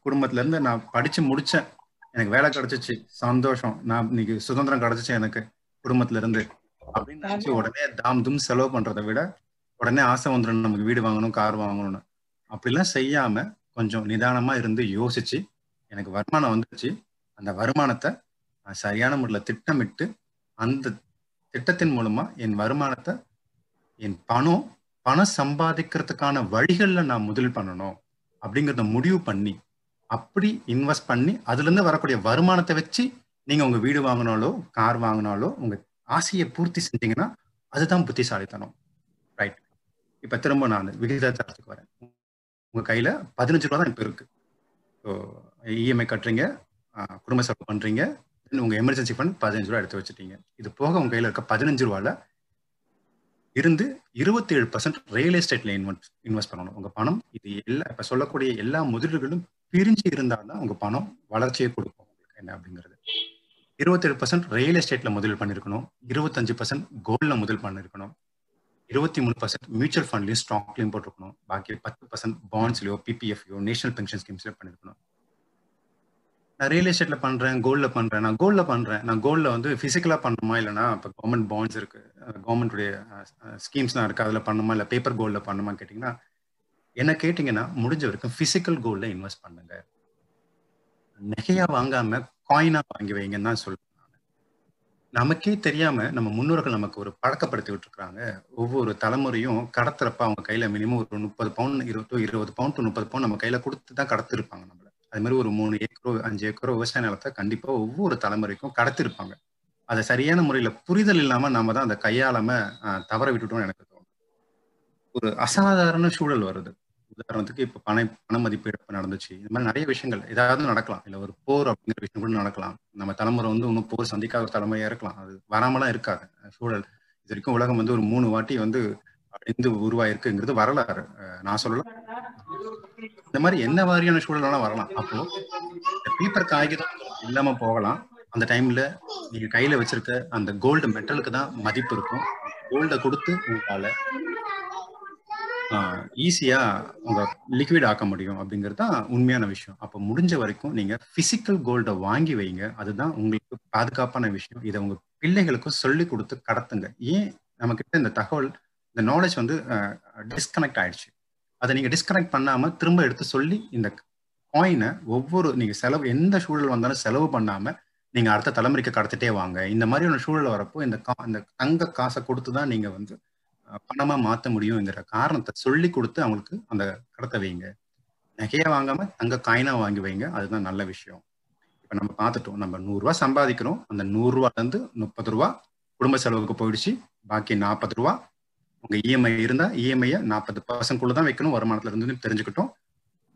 குடும்பத்துல இருந்து நான் படிச்சு முடிச்சேன். எனக்கு வேலை கிடைச்சிச்சு. சந்தோஷம். நான் இன்னைக்கு சுதந்திரம் கிடைச்சிச்சு எனக்கு குடும்பத்துல இருந்து அப்படின்னு நினைச்சு உடனே தாம் தும் செலவு பண்றதை விட உடனே ஆசை வந்துடும். நமக்கு வீடு வாங்கணும் கார் வாங்கணும்னு. அப்படிலாம் செய்யாம கொஞ்சம் நிதானமா இருந்து யோசிச்சு எனக்கு வருமானம் வந்துச்சு. அந்த வருமானத்தை சரியான முறையில் திட்டமிட்டு அந்த திட்டத்தின் மூலமா என் வருமானத்தை என் பணம் பணம் சம்பாதிக்கிறதுக்கான வழிகளில் நான் முதல் பண்ணணும் அப்படிங்கிறத முடிவு பண்ணி அப்படி இன்வெஸ்ட் பண்ணி அதுலேருந்து வரக்கூடிய வருமானத்தை வச்சு நீங்கள் உங்கள் வீடு வாங்கினாலோ கார் வாங்கினாலோ உங்கள் ஆசையை பூர்த்தி செஞ்சீங்கன்னா அதுதான் புத்திசாலித்தனம். ரைட் இப்போ திரும்ப நான் விகிதாச்சாரத்துக்கு வரேன். உங்கள் கையில் பதினஞ்சு ரூபா தான் இப்போ இருக்குது ஸோ இஎம்ஐ கட்டுறீங்க குடும்ப செலவு பண்ணுறீங்க உங்க எமர்ஜென்சி ஃபண்ட் பதினஞ்சு ரூபா எடுத்து வச்சுட்டீங்க. இது போக உங்க கையில இருக்க பதினஞ்சு ரூபால இருந்து இருபத்தி ஏழு பர்சன்ட் ரியல் எஸ்டேட்ல இன்வெஸ்ட் இன்வெஸ்ட் பண்ணணும். உங்க பணம் இது எல்லா இப்ப சொல்லக்கூடிய எல்லா முதலீடுகளும் பிரிஞ்சு இருந்தால்தான் உங்க பணம் வளர்ச்சியை கொடுக்கும் உங்களுக்கு. என்ன அப்படிங்கிறது? இருபத்தேழு பர்சன்ட் ரியல் எஸ்டேட்ல முதலீடு பண்ணிருக்கணும். இருபத்தஞ்சு பர்சன்ட் கோல்ட்ல முதல் பண்ணிருக்கணும். இருபத்தி மூணு பர்சன்ட் மியூச்சுவல் ஃபண்ட்லயும் ஸ்டாக்லயும் போட்டிருக்கணும். பாக்கி பத்து பர்சன்ட் பாண்ட்ஸ்லயோ பிபிஎஃப்யோ நேஷனல் பென்ஷன் ஸ்கீம்ஸ்லயோ பண்ணிருக்கணும். நான் ரியல் எஸ்டேட்ல பண்றேன் கோல்ட்ல பண்றேன். நான் கோல்ட்ல பண்றேன். நான் கோல்ட்ல வந்து பிசிக்கலா பண்ணணுமா இல்லைன்னா இப்போ கவர்மெண்ட் பாண்ட்ஸ் இருக்கு. கவர்மெண்ட்டுடைய ஸ்கீம்ஸ்லாம் இருக்கு. அதுல பண்ணுமா இல்ல பேப்பர் கோல்ட்ல பண்ணுமா கேட்டீங்கன்னா என்ன கேட்டீங்கன்னா முடிஞ்ச வரைக்கும் பிசிக்கல் கோல்ட்ல இன்வெஸ்ட் பண்ணுங்க. நகையா வாங்காம காயினா வாங்கி வைங்கன்னு தான் சொல்லுவேன் நமக்கே தெரியாம நம்ம முன்னோர்கள் நமக்கு ஒரு பழக்கப்படுத்தி விட்டுருக்காங்க ஒவ்வொரு தலைமுறையும் கடத்துறப்ப அவங்க கையில மினிமம் ஒரு முப்பது பவுன் இருபது இருபது பவுன் டு முப்பது பவுன் நம்ம கையில கொடுத்து தான் கடத்திருப்பாங்க நம்மள. அது மாதிரி ஒரு மூணு ஏக்கரோ அஞ்சு ஏக்கரோ விவசாய நிலத்தை கண்டிப்பா ஒவ்வொரு தலைமுறைக்கும் கடத்திருப்பாங்க. அதை சரியான முறையில புரிதல் இல்லாம நாம தான் அதை கையாளாம தவற விட்டுட்டோம்னு எனக்கு தோணும் ஒரு அசாதாரண சூழல் வருது. உதாரணத்துக்கு இப்ப பண பண மதிப்பு இழப்பு நடந்துச்சு. இந்த மாதிரி நிறைய விஷயங்கள் ஏதாவது நடக்கலாம். இல்ல ஒரு போர் அப்படிங்கிற விஷயம் கூட நடக்கலாம். நம்ம தலைமுறை வந்து இன்னும் போர் சந்திக்காத ஒரு தலைமுறையா இருக்கலாம். அது வராமலாம் இருக்காது. சூழல் இது வரைக்கும் உலகம் வந்து ஒரு மூணு வாட்டி வந்து அழிந்து உருவாயிருக்குங்கிறது வரலாறு. நான் சொல்லலாம் இந்த மாதிரி என்ன மாதிரியான சூழல் வரலாம். அப்போ பீப்பர் பேப்பர் காகிதம் இல்லாம போகலாம். அந்த டைம்ல நீங்க கையில வச்சிருக்க அந்த கோல்டு மெட்டலுக்கு தான் மதிப்பு இருக்கும். கோல்டை கொடுத்து உங்களால ஈஸியா உங்க லிக்விட் ஆக்க முடியும் அப்படிங்கிறது தான் உண்மையான விஷயம். அப்போ முடிஞ்ச வரைக்கும் நீங்க பிசிக்கல் கோல்டை வாங்கி வைங்க. அதுதான் உங்களுக்கு பாதுகாப்பான விஷயம். இதை உங்க பிள்ளைகளுக்கும் சொல்லி கொடுத்து கடத்துங்க. ஏன்? நம்ம கிட்ட இந்த தகவல் இந்த நாலேஜ் வந்து டிஸ்கனெக்ட் ஆயிடுச்சு. அதை நீங்க டிஸ்கனெக்ட் பண்ணாம திரும்ப எடுத்து சொல்லி இந்த காயினை ஒவ்வொரு நீங்க செலவு எந்த சூழல் வந்தாலும் செலவு பண்ணாம நீங்க அடுத்த தலைமுறைக்கு கடத்திட்டே வாங்க. இந்த மாதிரியான சூழல் வரப்போ இந்த கா இந்த தங்க காசை கொடுத்து தான் நீங்க வந்து பணமாக பணமா மாத்த முடியுங்கிற காரணத்தை சொல்லி கொடுத்து அவங்களுக்கு அந்த கடத்த வைங்க. நகையை வாங்காம தங்க காயினா வாங்கி வைங்க. அதுதான் நல்ல விஷயம். இப்ப நம்ம பார்த்துட்டோம். நம்ம நூறுரூவா சம்பாதிக்கிறோம். அந்த நூறுரூவாலேருந்து இருந்து முப்பது ரூபா குடும்ப செலவுக்கு போயிடுச்சு. பாக்கி நாற்பது ரூபா உங்க இஎம்ஐ இருந்தா இஎம்ஐயை நாற்பது பர்சன்ட்குள்ள தான் வைக்கணும். வருமானத்துல இருந்து தெரிஞ்சுக்கிட்டோம்.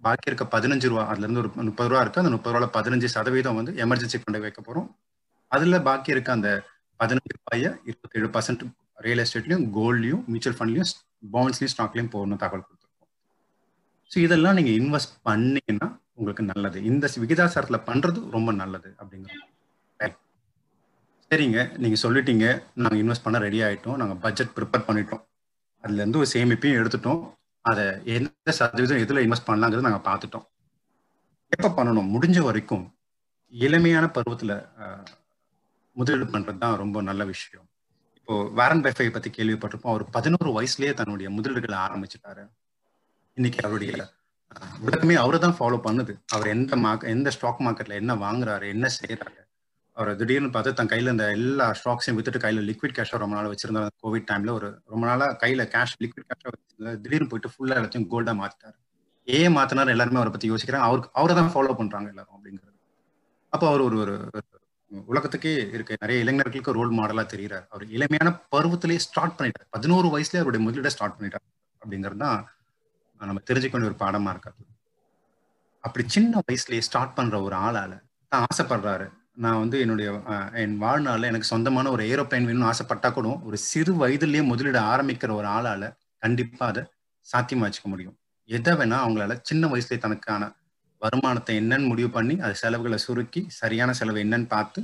பாக்கி இருக்க பதினஞ்சு ரூபா அதுல இருந்து ஒரு முப்பது ரூபா இருக்கு. அந்த முப்பது ரூபால பதினஞ்சு சதவீதம் வந்து எமர்ஜென்சி ஃபண்ட் வைக்க போறோம். அதுல பாக்கி இருக்க அந்த பதினஞ்சு ரூபாய இருபத்தேழு பர்சன்ட் ரியல் எஸ்டேட்லயும் கோல்ட்லயும் மியூச்சுவல் ஃபண்ட்லயும் பாண்ட்ஸ்லையும் ஸ்டாக்லயும் போகணும் தகவல் கொடுத்துருக்கோம். ஸோ இதெல்லாம் நீங்கள் இன்வெஸ்ட் பண்ணீங்கன்னா உங்களுக்கு நல்லது. இந்த விகிதாசாரத்தில் பண்ணுறது ரொம்ப நல்லது அப்படிங்கிறது சரிங்க. நீங்கள் சொல்லிட்டீங்க. நாங்கள் இன்வெஸ்ட் பண்ண ரெடி ஆகிட்டோம் நாங்கள் பட்ஜெட் ப்ரிப்பேர் பண்ணிட்டோம். அதுல இருந்து ஒரு சேமிப்பையும் எடுத்துட்டோம். அதை எந்த சதவீதம் எதுல இன்வெஸ்ட் பண்ணலாங்கிறது நாங்க பார்த்துட்டோம். எப்ப பண்ணணும்? முடிஞ்ச வரைக்கும் இளமையான பருவத்துல முதலீடு பண்றதுதான் ரொம்ப நல்ல விஷயம். இப்போ வேரன் பெஃபை பத்தி கேள்விப்பட்டிருப்போம். அவர் பதினோரு வயசுலயே தன்னுடைய முதலீடுகளை ஆரம்பிச்சிட்டாரு. இன்னைக்கு அவருடைய உலகமே அவரை தான் ஃபாலோ பண்ணுது. அவர் எந்த மார்க் எந்த ஸ்டாக் மார்க்கெட்ல என்ன வாங்குறாரு என்ன செய்யறாரு அவர் திடீர்னு பார்த்து தன் கையில இந்த எல்லா ஸ்டாக்ஸையும் வித்துட்டு கையில லிக்விட் கேஷா ரொம்ப நாள் வச்சிருந்தார். கோவிட் டைம்ல ஒரு ரொம்ப நாளா கையில கேஷ் லிக்விட் கேஷா வச்சிருந்தாரு திடீர்னு போயிட்டு ஃபுல்லா எல்லாத்தையும் கோல்டா மாத்திட்டாரு. ஏன் மாத்தினாரு எல்லாருமே அவரை பத்தி யோசிக்கிறாங்க அவருக்கு அவரை தான் ஃபாலோ பண்றாங்க எல்லாரும் அப்படிங்கிறது. அப்போ அவர் ஒரு ஒரு உலகத்துக்கே இருக்க நிறைய இளைஞர்களுக்கு ரோல் மாடலா தெரியுறாரு. அவர் இளமையான பருவத்திலேயே ஸ்டார்ட் பண்ணிட்டார். பதினோரு வயசுலேயே அவருடைய முதலீட ஸ்டார்ட் பண்ணிட்டார் அப்படிங்கிறது தான் நம்ம தெரிஞ்சுக்க வேண்டிய ஒரு பாடமா இருக்காது அப்படி சின்ன வயசுலயே ஸ்டார்ட் பண்ற ஒரு ஆளால தான் ஆசைப்படுறாரு நான் வந்து என்னுடைய என் வாழ்நாளில் எனக்கு சொந்தமான ஒரு ஏரோப்ளைன் வேணும்னு ஆசைப்பட்டா கூட ஒரு சிறு வயதுலயே முதலீடு ஆரம்பிக்கிற ஒரு ஆளால கண்டிப்பா அதை சாத்தியமா வச்சுக்க முடியும். எதை வேணா அவங்களால சின்ன வயசுல தனக்கான வருமானத்தை என்னன்னு முடிவு பண்ணி அது செலவுகளை சுருக்கி சரியான செலவு என்னன்னு பார்த்து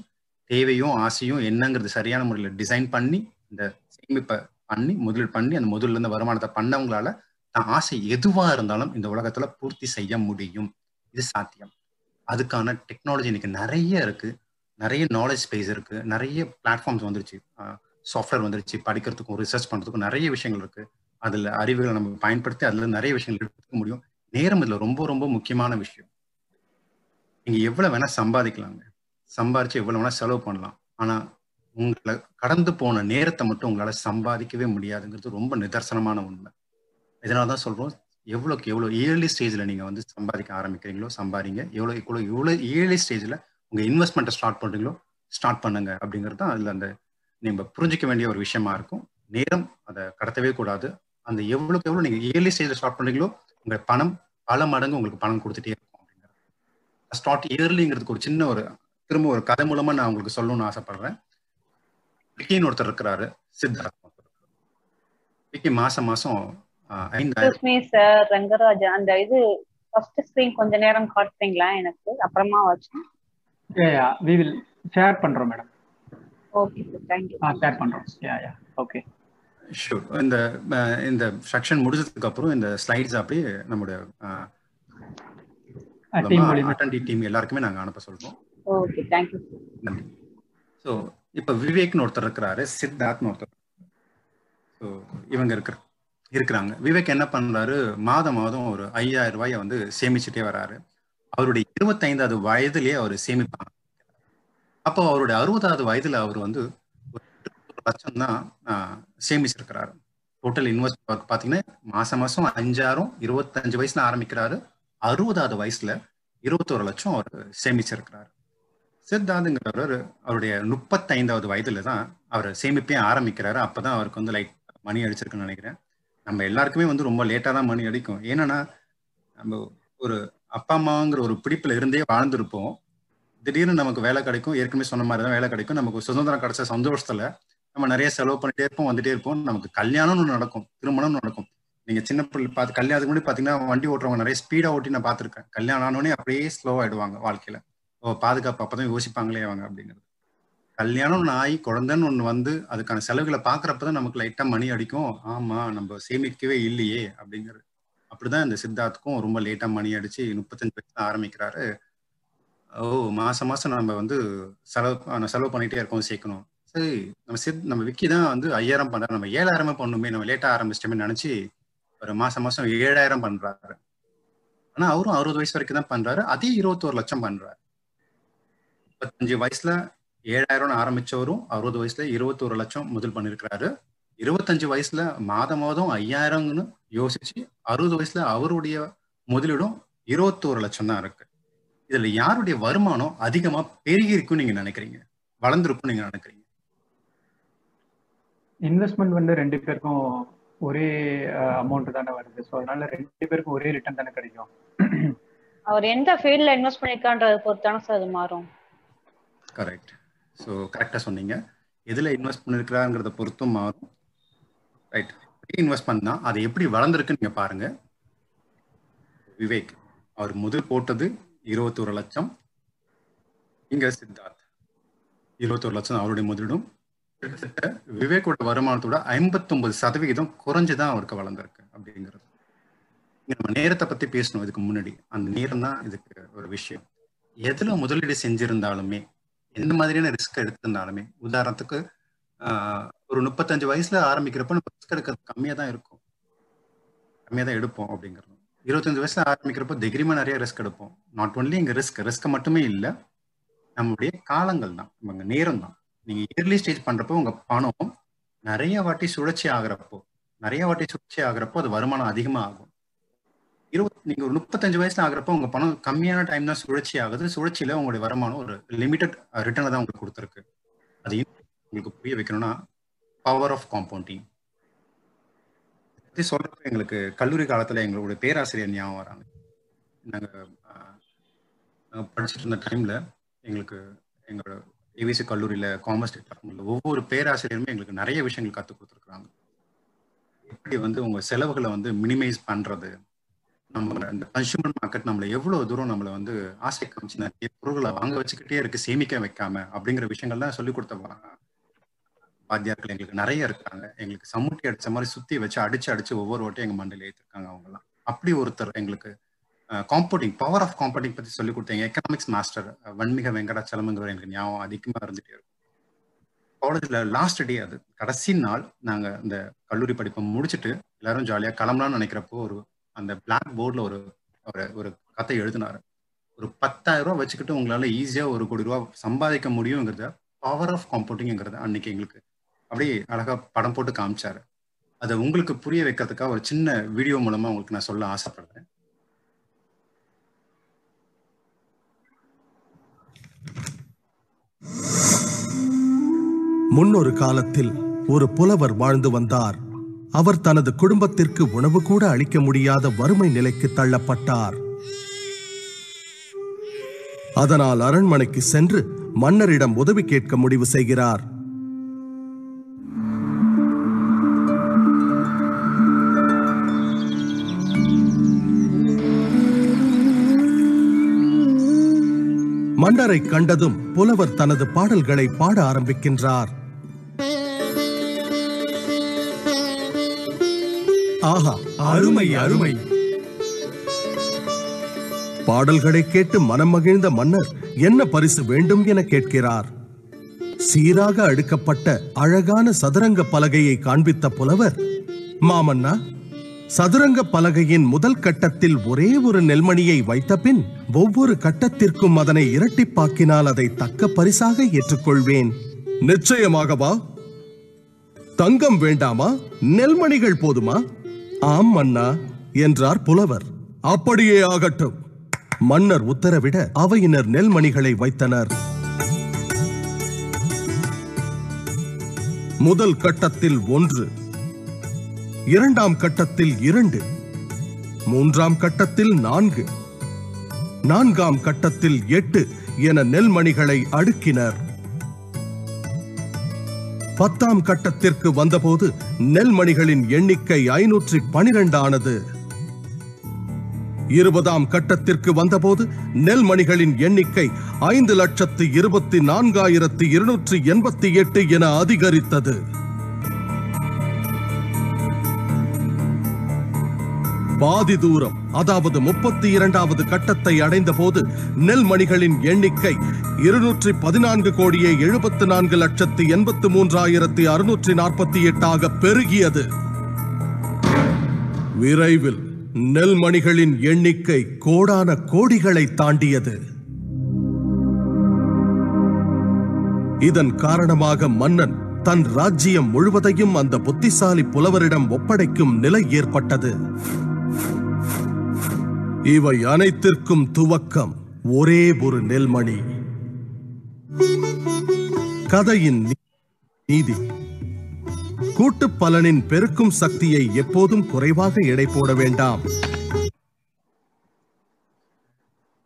தேவையும் ஆசையும் என்னங்கிறது சரியான முறையில் டிசைன் பண்ணி இந்த சேமிப்பை பண்ணி முதலீடு பண்ணி அந்த முதல்ல இருந்து வருமானத்தை பண்ணவங்களால தான் ஆசை எதுவா இருந்தாலும் இந்த உலகத்துல பூர்த்தி செய்ய முடியும். இது சாத்தியம். அதுக்கான டெக்னாலஜி இன்னைக்கு நிறைய இருக்கு. நிறைய நாலேஜ் ஸ்பேஸ் இருக்கு. நிறைய பிளாட்ஃபார்ம்ஸ் வந்துருச்சு. சாஃப்ட்வேர் வந்துருச்சு. படிக்கிறதுக்கும் ரிசர்ச் பண்றதுக்கும் நிறைய விஷயங்கள் இருக்கு. அதுல அறிவுகளை நம்ம பயன்படுத்தி அதுல நிறைய விஷயங்கள் எடுத்துக்க முடியும். நேரம் இதுல ரொம்ப ரொம்ப முக்கியமான விஷயம். நீங்க எவ்வளவு வேணா சம்பாதிக்கலாங்க. சம்பாதிச்சு எவ்வளவு வேணா செலவு பண்ணலாம். ஆனா உங்களை கடந்து போன நேரத்தை மட்டும் உங்களால சம்பாதிக்கவே முடியாதுங்கிறது ரொம்ப நிதர்சனமான உண்மை. இதனாலதான் சொல்றோம். எவ்வளோக்கு எவ்வளோ ஏர்லி ஸ்டேஜில் நீங்கள் வந்து சம்பாதிக்க ஆரம்பிக்கிறீங்களோ சம்பாதிங்க. எவ்வளோ எவ்வளோ எவ்வளோ ஏர்லி ஸ்டேஜில் உங்க இன்வெஸ்ட்மெண்ட்டை ஸ்டார்ட் பண்றீங்களோ ஸ்டார்ட் பண்ணுங்க அப்படிங்கிறது தான் அதில் அந்த நீங்க புரிஞ்சிக்க வேண்டிய ஒரு விஷயமா இருக்கும். நேரம் அதை கடத்தவே கூடாது. அந்த எவ்வளோக்கு எவ்வளோ நீங்கள் இயர்லி ஸ்டேஜில் ஸ்டார்ட் பண்ணுறீங்களோ உங்கள் பணம் பல மடங்கு உங்களுக்கு பணம் கொடுத்துட்டே இருக்கும் அப்படிங்கிறது. ஸ்டார்ட் இயர்லிங்கிறதுக்கு ஒரு சின்ன ஒரு திரும்ப ஒரு கதை மூலமா நான் உங்களுக்கு சொல்லணும்னு ஆசைப்படுறேன். விக்கின்னு ஒருத்தர் இருக்கிறாரு சித்தார்த் விக்கி மாசம் மாசம் சார் ரங்கராஜா அந்த இது ஃபர்ஸ்ட் ஸ்கிரீன் கொஞ்ச நேரம் காட்டுறீங்களா எனக்கு? அப்புறமா வச்சு யா வி வில் ஷேர் பண்றோம் madam okay thank you ah share பண்றோம். யா யா ஓகே ஷூர் இந்த இந்த செக்ஷன் முடிஞ்சதுக்கு அப்புறம் இந்த ஸ்லைட்ஸ் அப்படியே நம்முடைய அட்டன்டி டீம் எல்லாருக்குமே நாங்க அனுப்ப சொல்றோம். ஓகே தேங்க் யூ நன்றி. ஸோ இப்போ விவேக்னு ஒருத்தர் இருக்கிறாரு சித்தார்த்னு ஒருத்தர். ஸோ இவங்க இருக்கிற இருக்கிறாங்க. விவேக் என்ன பண்றாரு? மாதம் மாதம் ஒரு ஐயாயிரம் ரூபாய வந்து சேமிச்சுட்டே வராரு. அவருடைய இருபத்தைந்தாவது வயதிலே அவர் சேமிப்பாங்க. அப்போ அவருடைய அறுபதாவது வயதுல அவர் வந்து ஒரு லட்சம் தான் சேமிச்சிருக்கிறாரு. டோட்டல் இன்வெஸ்ட் பார்த்தீங்கன்னா மாசம் மாசம் அஞ்சாயிரம் இருபத்தஞ்சு வயசுல ஆரம்பிக்கிறாரு. அறுபதாவது வயசுல இருபத்தோரு லட்சம் அவர் சேமிச்சிருக்கிறாரு. சித்தார்த்துங்கிறவர் அவருடைய முப்பத்தைந்தாவது வயதுல தான் அவர் சேமிப்பே ஆரம்பிக்கிறாரு. அப்பதான் அவருக்கு வந்து லைட் மணி அடிச்சிருக்குன்னு நினைக்கிறேன். நம்ம எல்லாருக்குமே வந்து ரொம்ப லேட்டா தான் மணி அடிக்கும். ஏன்னா நம்ம ஒரு அப்பா அம்மாங்கிற ஒரு பிடிப்புல இருந்தே வாழ்ந்திருப்போம். திடீர்னு நமக்கு வேலை கிடைக்கும். ஏற்கனவே சொன்ன மாதிரி தான் வேலை கிடைக்கும். நமக்கு சுதந்திரம் கிடைச்ச சந்தோஷத்துல நம்ம நிறைய செலவு பண்ணிட்டே இருப்போம் வந்துட்டே இருப்போம். நமக்கு கல்யாணம்னு நடக்கும் திருமணம் நடக்கும். நீங்க சின்ன பிள்ளை பார்த்து கல்யாணத்துக்கு முன்னாடி பாத்தீங்கன்னா வண்டி ஓட்டுறவங்க நிறைய ஸ்பீடா ஓட்டி நான் பாத்திருக்கேன். கல்யாணம் ஆனோடனே அப்படியே ஸ்லோ ஆயிடுவாங்க வாழ்க்கையில. ஓ பாதுகாப்பு அப்பதான் யோசிப்பாங்களே அவங்க அப்படிங்கிறது. கல்யாணம் ஆகி குழந்தைன்னு ஒன்று வந்து அதுக்கான செலவுகளை பாக்குறப்பதான் நமக்கு லைட்டா மணி அடிக்கும். ஆமா நம்ம சேமிக்கவே இல்லையே அப்படிங்கிறது. அப்படிதான் இந்த சித்தார்த்துக்கும் ரொம்ப லேட்டா மணி அடிச்சு முப்பத்தஞ்சு வயசுல ஆரம்பிக்கிறாரு. ஓ மாசம் மாசம் நம்ம வந்து செலவு செலவு பண்ணிட்டே இருக்கோம் சேர்க்கணும். சரி நம்ம சித் நம்ம விக்கி தான் வந்து ஐயாயிரம் பண்றாரு. நம்ம ஏழாயிரமே பண்ணுமே நம்ம லேட்டா ஆரம்பிச்சிட்டோமே நினைச்சு ஒரு மாசம் மாசம் ஏழாயிரம் பண்றாரு. ஆனா அவரும் அறுபது வயசு வரைக்கும் தான் பண்றாரு. அதே இருபத்தோரு லட்சம் பண்றாரு. முப்பத்தஞ்சு வயசுல ஏழாயிரம்னு ஆரம்பிச்சவரும் அறுபது வயசுல இருபத்தோரு லட்சம் முதல் பண்ணிருக்கிறாரு. இருபத்தஞ்சு வயசுல மாதம் மாதம் ஐயாயிரம்னு யோசிச்சு அறுபது வயசுல அவருடைய முதலீடும் இருபத்தோரு லட்சம் தான் இருக்கு. இதுல யாருடைய வருமானம் அதிகமா பெருகி இருக்குன்னு நீங்க நினைக்கிறீங்க? வளர்ந்துருக்கும் நீங்க நினைக்கிறீங்க? இன்வெஸ்ட்மெண்ட் வந்து ரெண்டு பேருக்கும் ஒரே அமௌண்ட் தானே வருது. ஸோ அதனால ரெண்டு பேருக்கும் ஒரே ரிட்டர்ன் தானே கிடைக்கும். அவர் எந்த ஃபீல்ட்ல இன்வெஸ்ட் பண்ணிருக்கான்றத பொறுத்தான சார் அது மாறும். கரெக்ட் ஸோ கரெக்டாக சொன்னீங்க. எதில் இன்வெஸ்ட் பண்ணிருக்கிறாங்கிறத பொறுத்தும் மாறும். ரைட் இன்வெஸ்ட்மெண்ட் தான். அது எப்படி வளர்ந்துருக்குன்னு நீங்க பாருங்க. விவேக் அவர் முதல் போட்டது இருபத்தோரு லட்சம். இங்க சித்தார்த் இருபத்தோரு லட்சம் அவருடைய முதலிடும். கிட்டத்தட்ட விவேக்கோட வருமானத்தோட ஐம்பத்தொன்பது சதவிகிதம் குறைஞ்சுதான் அவருக்கு வளர்ந்துருக்கு அப்படிங்கிறது. இங்க நம்ம நேரத்தை பத்தி பேசணும் இதுக்கு முன்னாடி. அந்த நேரம் தான் இதுக்கு ஒரு விஷயம். எதுல முதலீடு செஞ்சிருந்தாலுமே எந்த மாதிரியான ரிஸ்க் எடுத்திருந்தாலுமே உதாரணத்துக்கு ஒரு முப்பத்தஞ்சு வயசுல ஆரம்பிக்கிறப்ப நம்ம ரிஸ்க் எடுக்கிறது கம்மியா தான் இருக்கும். கம்மியா தான் எடுப்போம் அப்படிங்கிறது. இருபத்தஞ்சு வயசுல ஆரம்பிக்கிறப்போ தைரியமா நிறைய ரிஸ்க் எடுப்போம். நாட் ஒன்லி இங்க ரிஸ்க் ரிஸ்க் மட்டுமே இல்லை நம்மளுடைய காலங்கள் தான் உங்க நேரம் தான். நீங்க இயர்லி ஸ்டேஜ் பண்றப்போ உங்க பணம் நிறைய வாட்டி சுழற்சி ஆகுறப்போ நிறைய வாட்டி சுழற்சி ஆகுறப்போ அது வருமானம் அதிகமா ஆகும். இருபத் நீங்க ஒரு முப்பத்தஞ்சு வயசுல ஆகுறப்போ உங்க பணம் கம்மியான டைம் தான் சுழற்சி ஆகுது. சுழற்சியில உங்களுடைய வருமானம் ஒரு லிமிடெட் ரிட்டர்னை தான் உங்களுக்கு கொடுத்துருக்கு. அதையும் உங்களுக்கு புரிய வைக்கணும்னா பவர் ஆஃப் காம்பவுண்டிங் பத்தி சொல்றப்ப எங்களுக்கு கல்லூரி காலத்துல எங்களுடைய பேராசிரியர் ஞாபகம் வராங்க. நாங்க ஆஹ், படிச்சுட்டு இருந்த டைம்ல எங்களுக்கு எங்களோட ஏவிசி கல்லூரியில காமர்ஸ் டிபார்ட்மெண்ட்ல ஒவ்வொரு பேராசிரியருமே எங்களுக்கு நிறைய விஷயங்கள் கற்றுக் கொடுத்துருக்காங்க எப்படி வந்து உங்க செலவுகளை வந்து மினிமைஸ் பண்றது? நம்ம இந்த கன்சூமர் மார்க்கெட் நம்மளை எவ்வளவு தூரம் நம்மளை வந்து ஆசை காமிச்சு நிறைய பொருட்களை வாங்க வச்சுக்கிட்டே இருக்கு சேமிக்க வைக்காம அப்படிங்கிற விஷயங்கள்லாம் சொல்லிக் கொடுத்த போறாங்க வாத்தியார்கள் எங்களுக்கு நிறைய இருக்காங்க. எங்களுக்கு சமூட்டி அடிச்ச மாதிரி சுத்தி வச்சு அடிச்சு அடிச்சு ஒவ்வொரு வாட்டையும் எங்க மண்டையில ஏற்றிருக்காங்க அவங்க எல்லாம் அப்படி ஒருத்தர் எங்களுக்கு காம்பவுண்டிங் பவர் ஆஃப் காம்பவுண்டிங் பத்தி சொல்லி கொடுத்தீங்க. எக்கனாமிக்ஸ் மாஸ்டர் வன்மிக வெங்கடாச்சலம்ங்கிற எனக்கு ஞாபகம் அதிகமா இருந்துட்டே இருக்கும். காலேஜ்ல லாஸ்ட் டே அது. கடைசி நாள் நாங்க இந்த கல்லூரி படிப்பை முடிச்சுட்டு எல்லாரும் ஜாலியா கிளம்பலாம்னு நினைக்கிறப்போ ஒரு அந்த பிளாக் போர்டில் ஒரு ஒரு ஒரு கதை எழுதினாரு. ஒரு பத்தாயிரம் ரூபா வச்சுக்கிட்டு உங்களால ஈஸியா ஒரு கோடி ரூபா சம்பாதிக்க முடியுங்கிறத பவர் ஆஃப் காம்பவுண்டிங்கிறத அன்னைக்கு எங்களுக்கு அப்படியே அழகா படம் போட்டு காமிச்சாரு. அதை உங்களுக்கு புரிய வைக்கிறதுக்காக ஒரு சின்ன வீடியோ மூலமா உங்களுக்கு நான் சொல்ல ஆசைப்படுறேன். முன்னொரு காலத்தில் ஒரு புலவர் வாழ்ந்து வந்தார். அவர் தனது குடும்பத்திற்கு உணவு கூட அளிக்க முடியாத வறுமை நிலைக்கு தள்ளப்பட்டார். அதனால் அரண்மனைக்கு சென்று மன்னரிடம் உதவி கேட்க முடிவு செய்கிறார். மன்னரை கண்டதும் புலவர் தனது பாடல்களை பாட ஆரம்பிக்கின்றார். ஆஹா அருமை அருமை. பாடல்களை கேட்டு மனம் மகிழ்ந்த மன்னர் என்ன பரிசு வேண்டும் என கேட்கிறார். சீராக அடுக்கப்பட்ட அழகான சதுரங்க பலகையை காண்பித்த புலவர் மாமன்னா சதுரங்க பலகையின் முதல் கட்டத்தில் ஒரே ஒரு நெல்மணியை வைத்த பின் ஒவ்வொரு கட்டத்திற்கும் அதனை இரட்டிப்பாக்கினால் அதை தக்க பரிசாக ஏற்றுக்கொள்வேன். நிச்சயமாகவா? தங்கம் வேண்டாமா? நெல்மணிகள் போதுமா? ஆம் மன்னா என்றார் புலவர். அப்படியே ஆகட்டும். மன்னர் உத்தரவிட அவையினர் நெல்மணிகளை வைத்தனர். முதல் கட்டத்தில் ஒன்று இரண்டாம் கட்டத்தில் இரண்டு மூன்றாம் கட்டத்தில் நான்கு நான்காம் கட்டத்தில் எட்டு என நெல்மணிகளை அடுக்கினர். பத்தாம் கட்டத்திற்கு வந்தபோது நெல்மணிகளின் எண்ணிக்கை ஐநூற்றி பனிரெண்டானது. இருபதாம் கட்டத்திற்கு வந்தபோது நெல்மணிகளின் எண்ணிக்கை ஐந்து லட்சத்து இருபத்தி நான்காயிரத்து இருநூற்றி எண்பத்தி எட்டு என அதிகரித்தது. பாதி தூரம் அதாவது முப்பத்தி இரண்டாவது கட்டத்தை அடைந்த போது நெல்மணிகளின் எண்ணிக்கை இருநூற்றி பதினான்கு கோடியே எழுபத்து நான்கு லட்சத்தி எண்பத்து மூன்றாயிரத்தி அறுநூற்றி நாற்பத்தி எட்டாக பெருகியது. விரைவில் நெல்மணிகளின் எண்ணிக்கை கோடான கோடிகளை தாண்டியது. இதன் காரணமாக மன்னன் தன் ராஜ்ஜியம் முழுவதையும் அந்த புத்திசாலி புலவரிடம் ஒப்படைக்கும் நிலை ஏற்பட்டது. இவை அனைத்திற்கும் துவக்கம் ஒரே ஒரு நெல்மணி. கதையின் நீதி. கூட்டு பலனின் பெருக்கும் சக்தியை எப்போதும் குறைவாக எடை போட வேண்டாம்.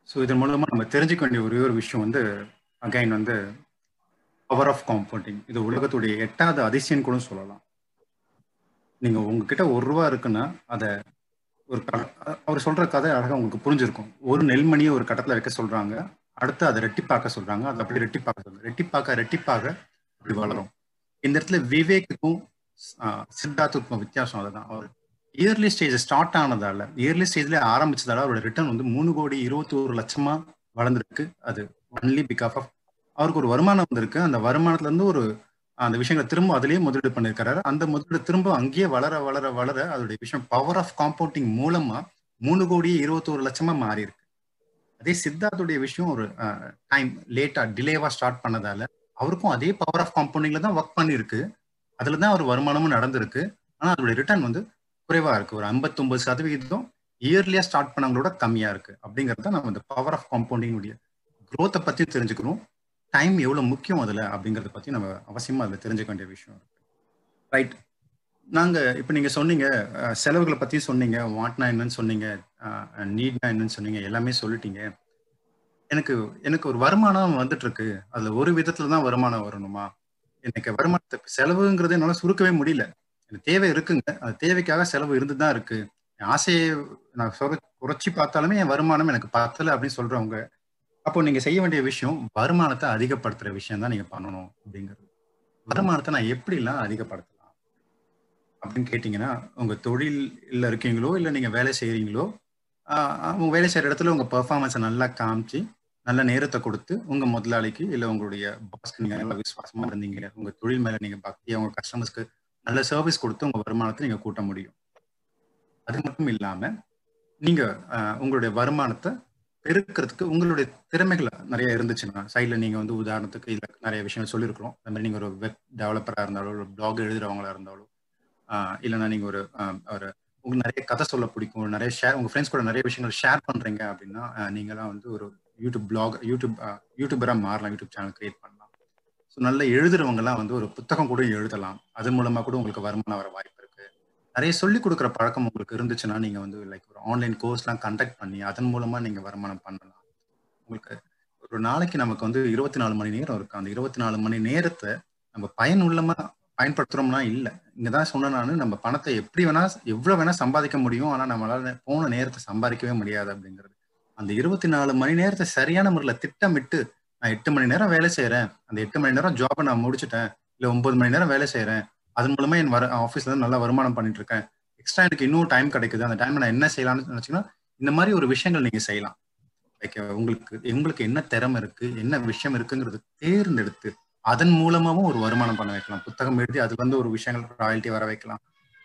ஸோ இதன் மூலமா நம்ம தெரிஞ்சுக்க வேண்டிய ஒரே ஒரு விஷயம் வந்து அகைன் வந்து பவர் ஆஃப் காம்பவுண்டிங் இது உலகத்துடைய எட்டாவது அதிசயம் கூட சொல்லலாம். நீங்க உங்ககிட்ட ஒரு ரூபா இருக்குன்னா அதை ஒரு அவர் சொல்ற கதை அழகாக உங்களுக்கு புரிஞ்சிருக்கும். ஒரு நெல்மணியை ஒரு கட்டத்தில் வைக்க சொல்றாங்க. அடுத்து அதை ரெட்டிப்பாக்க சொல்றாங்க. அதை அப்படி ரெட்டிப்பாக்க சொல்றாங்க. ரெட்டிப்பாக்க ரெட்டிப்பாக அப்படி வளரும். இந்த இடத்துல விவேக்குக்கும் சித்தார்த்துக்கும் வித்தியாசம் அதுதான். அவர் இயர்லி ஸ்டேஜ் ஸ்டார்ட் ஆனதால இயர்லி ஸ்டேஜ்ல ஆரம்பிச்சதால அவரோட ரிட்டர்ன் வந்து மூணு கோடி இருபத்தி ஒரு லட்சமா வளர்ந்துருக்கு. அது ஒன்லி பிகாஸ் ஆஃப் அவருக்கு ஒரு வருமானம் வந்திருக்கு. அந்த வருமானத்துல இருந்து ஒரு அந்த விஷயங்களை திரும்ப அதுலயே முதலீடு பண்ணிருக்காரு. அந்த முதலீடு திரும்ப அங்கேயே வளர வளர வளர அதோடைய விஷயம் பவர் ஆஃப் காம்பவுண்டிங் மூலமா மூணு கோடி இருபத்தோரு லட்சமா மாறி இருக்கு அதே சித்தார்த்துடைய விஷயம் ஒரு டைம் லேட்டா டிலேவா ஸ்டார்ட் பண்ணதால அவருக்கும் அதே பவர் ஆஃப் காம்பவுண்டிங்ல தான் ஒர்க் பண்ணிருக்கு அதுல தான் அவர் வருமானமும் நடந்திருக்கு. ஆனா அதோட ரிட்டர்ன் வந்து குறைவா இருக்கு. ஒரு 59% சதவீதம் இயர்லியா ஸ்டார்ட் பண்ணவங்களோட கம்மியா இருக்கு. அப்படிங்கறத நம்ம இந்த பவர் ஆஃப் காம்பவுண்டிங் உடைய குரோத்தை பத்தி தெரிஞ்சுக்கணும். டைம் எவ்வளோ முக்கியம் அதில் அப்படிங்கிறத பற்றி நம்ம அவசியமாக அதில் தெரிஞ்சுக்க வேண்டிய விஷயம் ரைட் நாங்கள் இப்போ நீங்கள் சொன்னீங்க செலவுகளை பற்றியும் சொன்னீங்க வாட்னா என்னன்னு சொன்னீங்க நீட்னா என்னன்னு சொன்னீங்க எல்லாமே சொல்லிட்டீங்க. எனக்கு எனக்கு ஒரு வருமானம் வந்துட்டு இருக்கு ஒரு விதத்தில் தான் வருமானம் வரணுமா? எனக்கு வருமானத்தை செலவுங்கிறது என்னால் சுருக்கவே முடியல. எனக்கு தேவை இருக்குங்க. அந்த தேவைக்காக செலவு இருந்துதான் இருக்கு. என் ஆசையை நான் சொல்ற குறைச்சி பார்த்தாலுமே என் வருமானம் எனக்கு பத்தலை அப்படின்னு சொல்கிறவங்க அப்போ நீங்க செய்ய வேண்டிய விஷயம் வருமானத்தை அதிகப்படுத்துற விஷயம் தான் நீங்க பண்ணணும் அப்படிங்கிறது. வருமானத்தை நான் எப்படிலாம் அதிகப்படுத்தலாம் அப்படின்னு கேட்டீங்கன்னா உங்க தொழில இருக்கீங்களோ இல்ல நீங்க வேலை செய்யறீங்களோ ஆஹ் உங்க வேலை செய்யற இடத்துல உங்க பெர்ஃபார்மன்ஸை நல்லா காமிச்சு நல்ல நேரத்தை கொடுத்து உங்க முதலாளிக்கு இல்ல உங்களுடைய பாஸ்க்கு நீங்க நல்லா விசுவாசமா இருந்தீங்க உங்க தொழில் மேல நீங்க பக்தியா உங்க கஸ்டமர்ஸ்க்கு நல்ல சர்வீஸ் கொடுத்து உங்க வருமானத்தை நீங்க கூட்ட முடியும். அது மட்டும் இல்லாம நீங்க உங்களுடைய வருமானத்தை பெருக்கிறதுக்கு உங்களுடைய திறமைகள் நிறைய இருந்துச்சுன்னா சைட்ல நீங்க வந்து உதாரணத்துக்கு இதுல நிறைய விஷயங்கள் சொல்லியிருக்கிறோம். அந்த மாதிரி நீங்க ஒரு வெப் டெவலப்பரா இருந்தாலும் ஒரு பிளாக் எழுதுறவங்களா இருந்தாலும் இல்லைன்னா நீங்க ஒரு ஒரு உங்களுக்கு நிறைய கதை சொல்ல பிடிக்கும் நிறைய ஷேர் உங்க ஃப்ரெண்ட்ஸ் கூட நிறைய விஷயங்கள் ஷேர் பண்றீங்க அப்படின்னா நீங்களாம் வந்து ஒரு யூடியூப் பிளாக் யூடியூப் யூடியூபரா மாறலாம் யூடியூப் சேனல் கிரியேட் பண்ணலாம். ஸோ நல்ல எழுதுறவங்கலாம் வந்து ஒரு புத்தகம் கூட எழுதலாம். அது மூலமா கூட உங்களுக்கு வருமானம் வர வாய்ப்பு நிறைய சொல்லி கொடுக்குற பழக்கம் உங்களுக்கு இருந்துச்சுன்னா நீங்க வந்து லைக் ஒரு ஆன்லைன் கோர்ஸ்லாம் கண்டக்ட் பண்ணி அதன் மூலமா நீங்க வருமானம் பண்ணலாம். உங்களுக்கு ஒரு நாளைக்கு நமக்கு வந்து இருபத்தி நாலு மணி நேரம் இருக்கு. அந்த இருபத்தி நாலு மணி நேரத்தை நம்ம பயனுள்ளமா பயன்படுத்துறோம்னா இல்லை. இங்கதான் சொன்ன நான் நம்ம பணத்தை எப்படி வேணா எவ்வளவு வேணா சம்பாதிக்க முடியும் ஆனா நம்மளால போன நேரத்தை சம்பாதிக்கவே முடியாது அப்படிங்கிறது. அந்த இருபத்தி நாலு மணி நேரத்தை சரியான முறையில திட்டமிட்டு நான் எட்டு மணி நேரம் வேலை செய்யறேன் அந்த எட்டு மணி நேரம் ஜாபை நான் முடிச்சுட்டேன். இல்ல ஒன்பது மணி நேரம் வேலை செய்யறேன் அதன் மூலமா என் வர ஆஃபீஸ்ல இருந்து நல்லா வருமானம் பண்ணிட்டு இருக்கேன் எக்ஸ்ட்ரா எனக்கு இன்னும் டைம் கிடைக்குது. அந்த டைம் நான் என்ன செய்யலாம்னு நினைச்சீங்கன்னா இந்த மாதிரி ஒரு விஷயங்கள் நீங்க செய்யலாம். லைக் உங்களுக்கு உங்களுக்கு என்ன திறமை இருக்கு என்ன விஷயம் இருக்குங்கிறது தேர்ந்தெடுத்து அதன் மூலமாவும் ஒரு வருமானம் பண்ண வைக்கலாம். புத்தகம் எழுதி அதுல இருந்து ஒரு விஷயங்கள் ராயல்ட்டி வர வைக்கலாம்.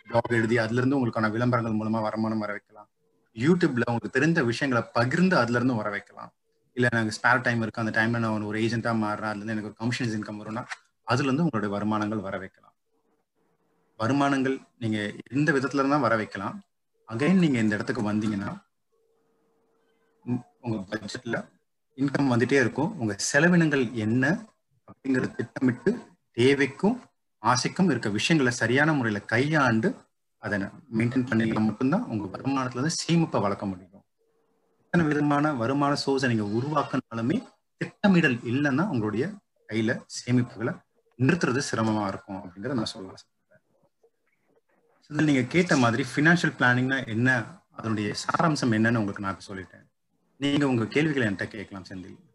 பிளாக் எழுதி அதுல இருந்து உங்களுக்கான விளம்பரங்கள் மூலமா வருமானம் வர வைக்கலாம். யூடியூப்ல உங்களுக்கு தெரிந்த விஷயங்களை பகிர்ந்து அதுல இருந்து வர வைக்கலாம். இல்ல எனக்கு ஸ்பேர் டைம் இருக்கு. அந்த டைம்ல நான் ஒரு ஏஜென்ட்டா மாறுறேன். அதுல இருந்து எனக்கு ஒரு கமிஷன்ஸ் இன்கம் வரும்னா அதுல இருந்து உங்களுடைய வருமானங்கள் வர வைக்கலாம். வருமானங்கள் நீங்க எந்த விதத்துல இருந்தா வர வைக்கலாம். அகைன் நீங்க இந்த இடத்துக்கு வந்தீங்கன்னா உம் உங்க பட்ஜெட்ல இன்கம் வந்துட்டே இருக்கும். உங்க செலவினங்கள் என்ன அப்படிங்கறத திட்டமிட்டு தேவைக்கும் ஆசைக்கும் இருக்க விஷயங்களை சரியான முறையில கையாண்டு அதை மெயின்டைன் பண்ணிக்க மட்டும்தான் உங்க வருமானத்துல இருந்து சேமிப்பை வளர்க்க முடியும். எத்தனை விதமான வருமான சோர்ஸை நீங்க உருவாக்கினாலுமே திட்டமிடல் இல்லைன்னா உங்களுடைய கையில சேமிப்புகளை நிறுத்துறது சிரமமா இருக்கும் அப்படிங்கறத நான் சொல்ல நீங்க கேட்ட மாதிரி ஃபினான்ஷியல் பிளானிங்னா என்ன? அதனுடைய சாராம்சம் என்னன்னு உங்களுக்கு நான் சொல்லிட்டேன். நீங்க உங்க கேள்விகளை என்கிட்ட கேட்கலாம் செந்தில்.